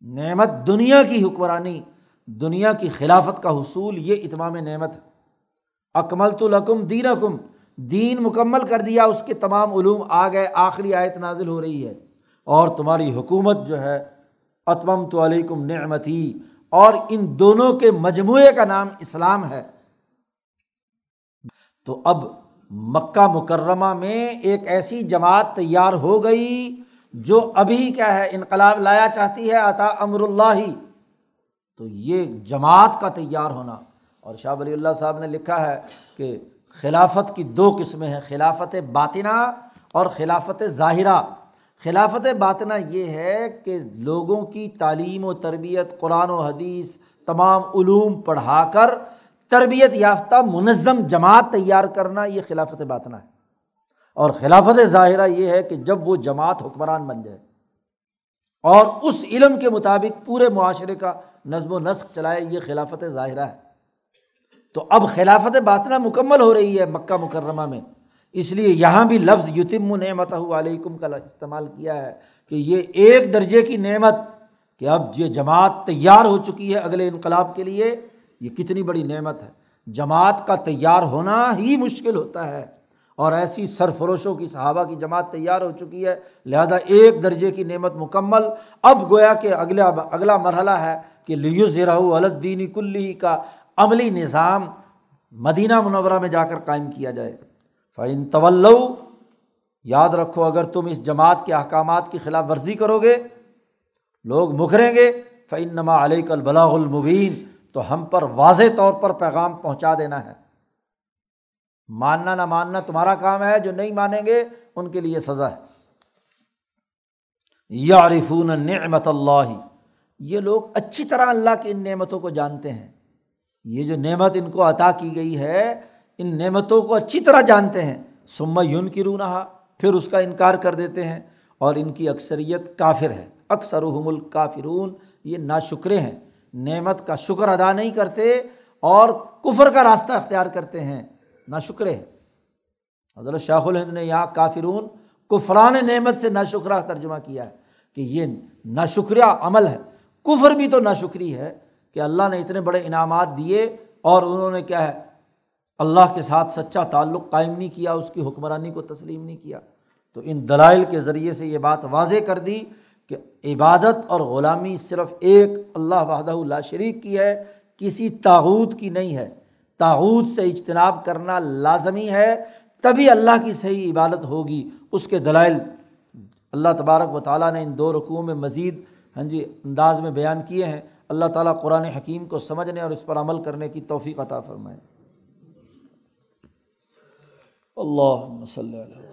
نعمت دنیا کی حکمرانی، دنیا کی خلافت کا حصول، یہ اتمام نعمت ہے۔ اکمل تو لکم دین کم دین مکمل کر دیا، اس کے تمام علوم آ گئے، آخری آیت نازل ہو رہی ہے۔ اور تمہاری حکومت جو ہے اتمم تو علیکم نعمتی، اور ان دونوں کے مجموعے کا نام اسلام ہے۔ تو اب مکہ مکرمہ میں ایک ایسی جماعت تیار ہو گئی جو ابھی کیا ہے، انقلاب لایا چاہتی ہے، عطا امر اللہ ہی۔ تو یہ جماعت کا تیار ہونا۔ اور شاہ ولی اللہ صاحب نے لکھا ہے کہ خلافت کی دو قسمیں ہیں، خلافت باطنہ اور خلافت ظاہرہ۔ خلافت باطنہ یہ ہے کہ لوگوں کی تعلیم و تربیت، قرآن و حدیث تمام علوم پڑھا کر تربیت یافتہ منظم جماعت تیار کرنا، یہ خلافت باطنہ ہے۔ اور خلافت ظاہرہ یہ ہے کہ جب وہ جماعت حکمران بن جائے اور اس علم کے مطابق پورے معاشرے کا نظم و نسق چلائے، یہ خلافت ظاہرہ ہے۔ تو اب خلافت باطنہ مکمل ہو رہی ہے مکہ مکرمہ میں۔ اس لیے یہاں بھی لفظ یتم نعمت علیکم کا استعمال کیا ہے کہ یہ ایک درجے کی نعمت کہ اب یہ جماعت تیار ہو چکی ہے اگلے انقلاب کے لیے۔ یہ کتنی بڑی نعمت ہے۔ جماعت کا تیار ہونا ہی مشکل ہوتا ہے۔ اور ایسی سرفروشوں کی صحابہ کی جماعت تیار ہو چکی ہے۔ لہٰذا ایک درجے کی نعمت مکمل۔ اب گویا کہ اگلا اگلا مرحلہ ہے کہ لیوز رہو الدینی کلی کا عملی نظام مدینہ منورہ میں جا کر قائم کیا جائے۔ فعین طول یاد رکھو اگر تم اس جماعت کے احکامات کی خلاف ورزی کرو گے، لوگ مکھریں گے فعن نما علیہ البلاغ المبین تو ہم پر واضح طور پر پیغام پہنچا دینا ہے۔ ماننا نہ ماننا تمہارا کام ہے، جو نہیں مانیں گے، ان کے لیے سزا ہے۔ یا عرفون نعمت اللہ۔ یہ لوگ اچھی طرح اللہ کی ان نعمتوں کو جانتے ہیں۔ یہ جو نعمت ان کو عطا کی گئی ہے، ان نعمتوں کو اچھی طرح جانتے ہیں۔ سما یون کی رونہا پھر اس کا انکار کر دیتے ہیں۔ اور ان کی اکثریت کافر ہے۔ اکثر الکافرون، یہ نا شکرے ہیں۔ نعمت کا شکر ادا نہیں کرتے اور کفر کا راستہ اختیار کرتے ہیں۔ نا شکرے ہیں حضرت شاہ الہند نے یہاں کافرون کفران نعمت سے نا شکرہ ترجمہ کیا ہے کہ یہ نا شکریہ عمل ہے۔ کفر بھی تو نا شکری ہے کہ اللہ نے اتنے بڑے انعامات دیے اور انہوں نے کیا ہے، اللہ کے ساتھ سچا تعلق قائم نہیں کیا، اس کی حکمرانی کو تسلیم نہیں کیا۔ تو ان دلائل کے ذریعے سے یہ بات واضح کر دی کہ عبادت اور غلامی صرف ایک اللہ وحدہ اللہ شریک کی ہے، کسی تاحود کی نہیں ہے۔ تاحود سے اجتناب کرنا لازمی ہے، تبھی اللہ کی صحیح عبادت ہوگی۔ اس کے دلائل۔ اللہ تبارک و تعالیٰ نے ان دو رقوع میں مزید ہاں جی انداز میں بیان کیے ہیں۔ اللہ تعالیٰ قرآن حکیم کو سمجھنے اور اس پر عمل کرنے کی توفیق عطا فرمائے۔ اللہ مسلم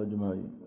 اجمائی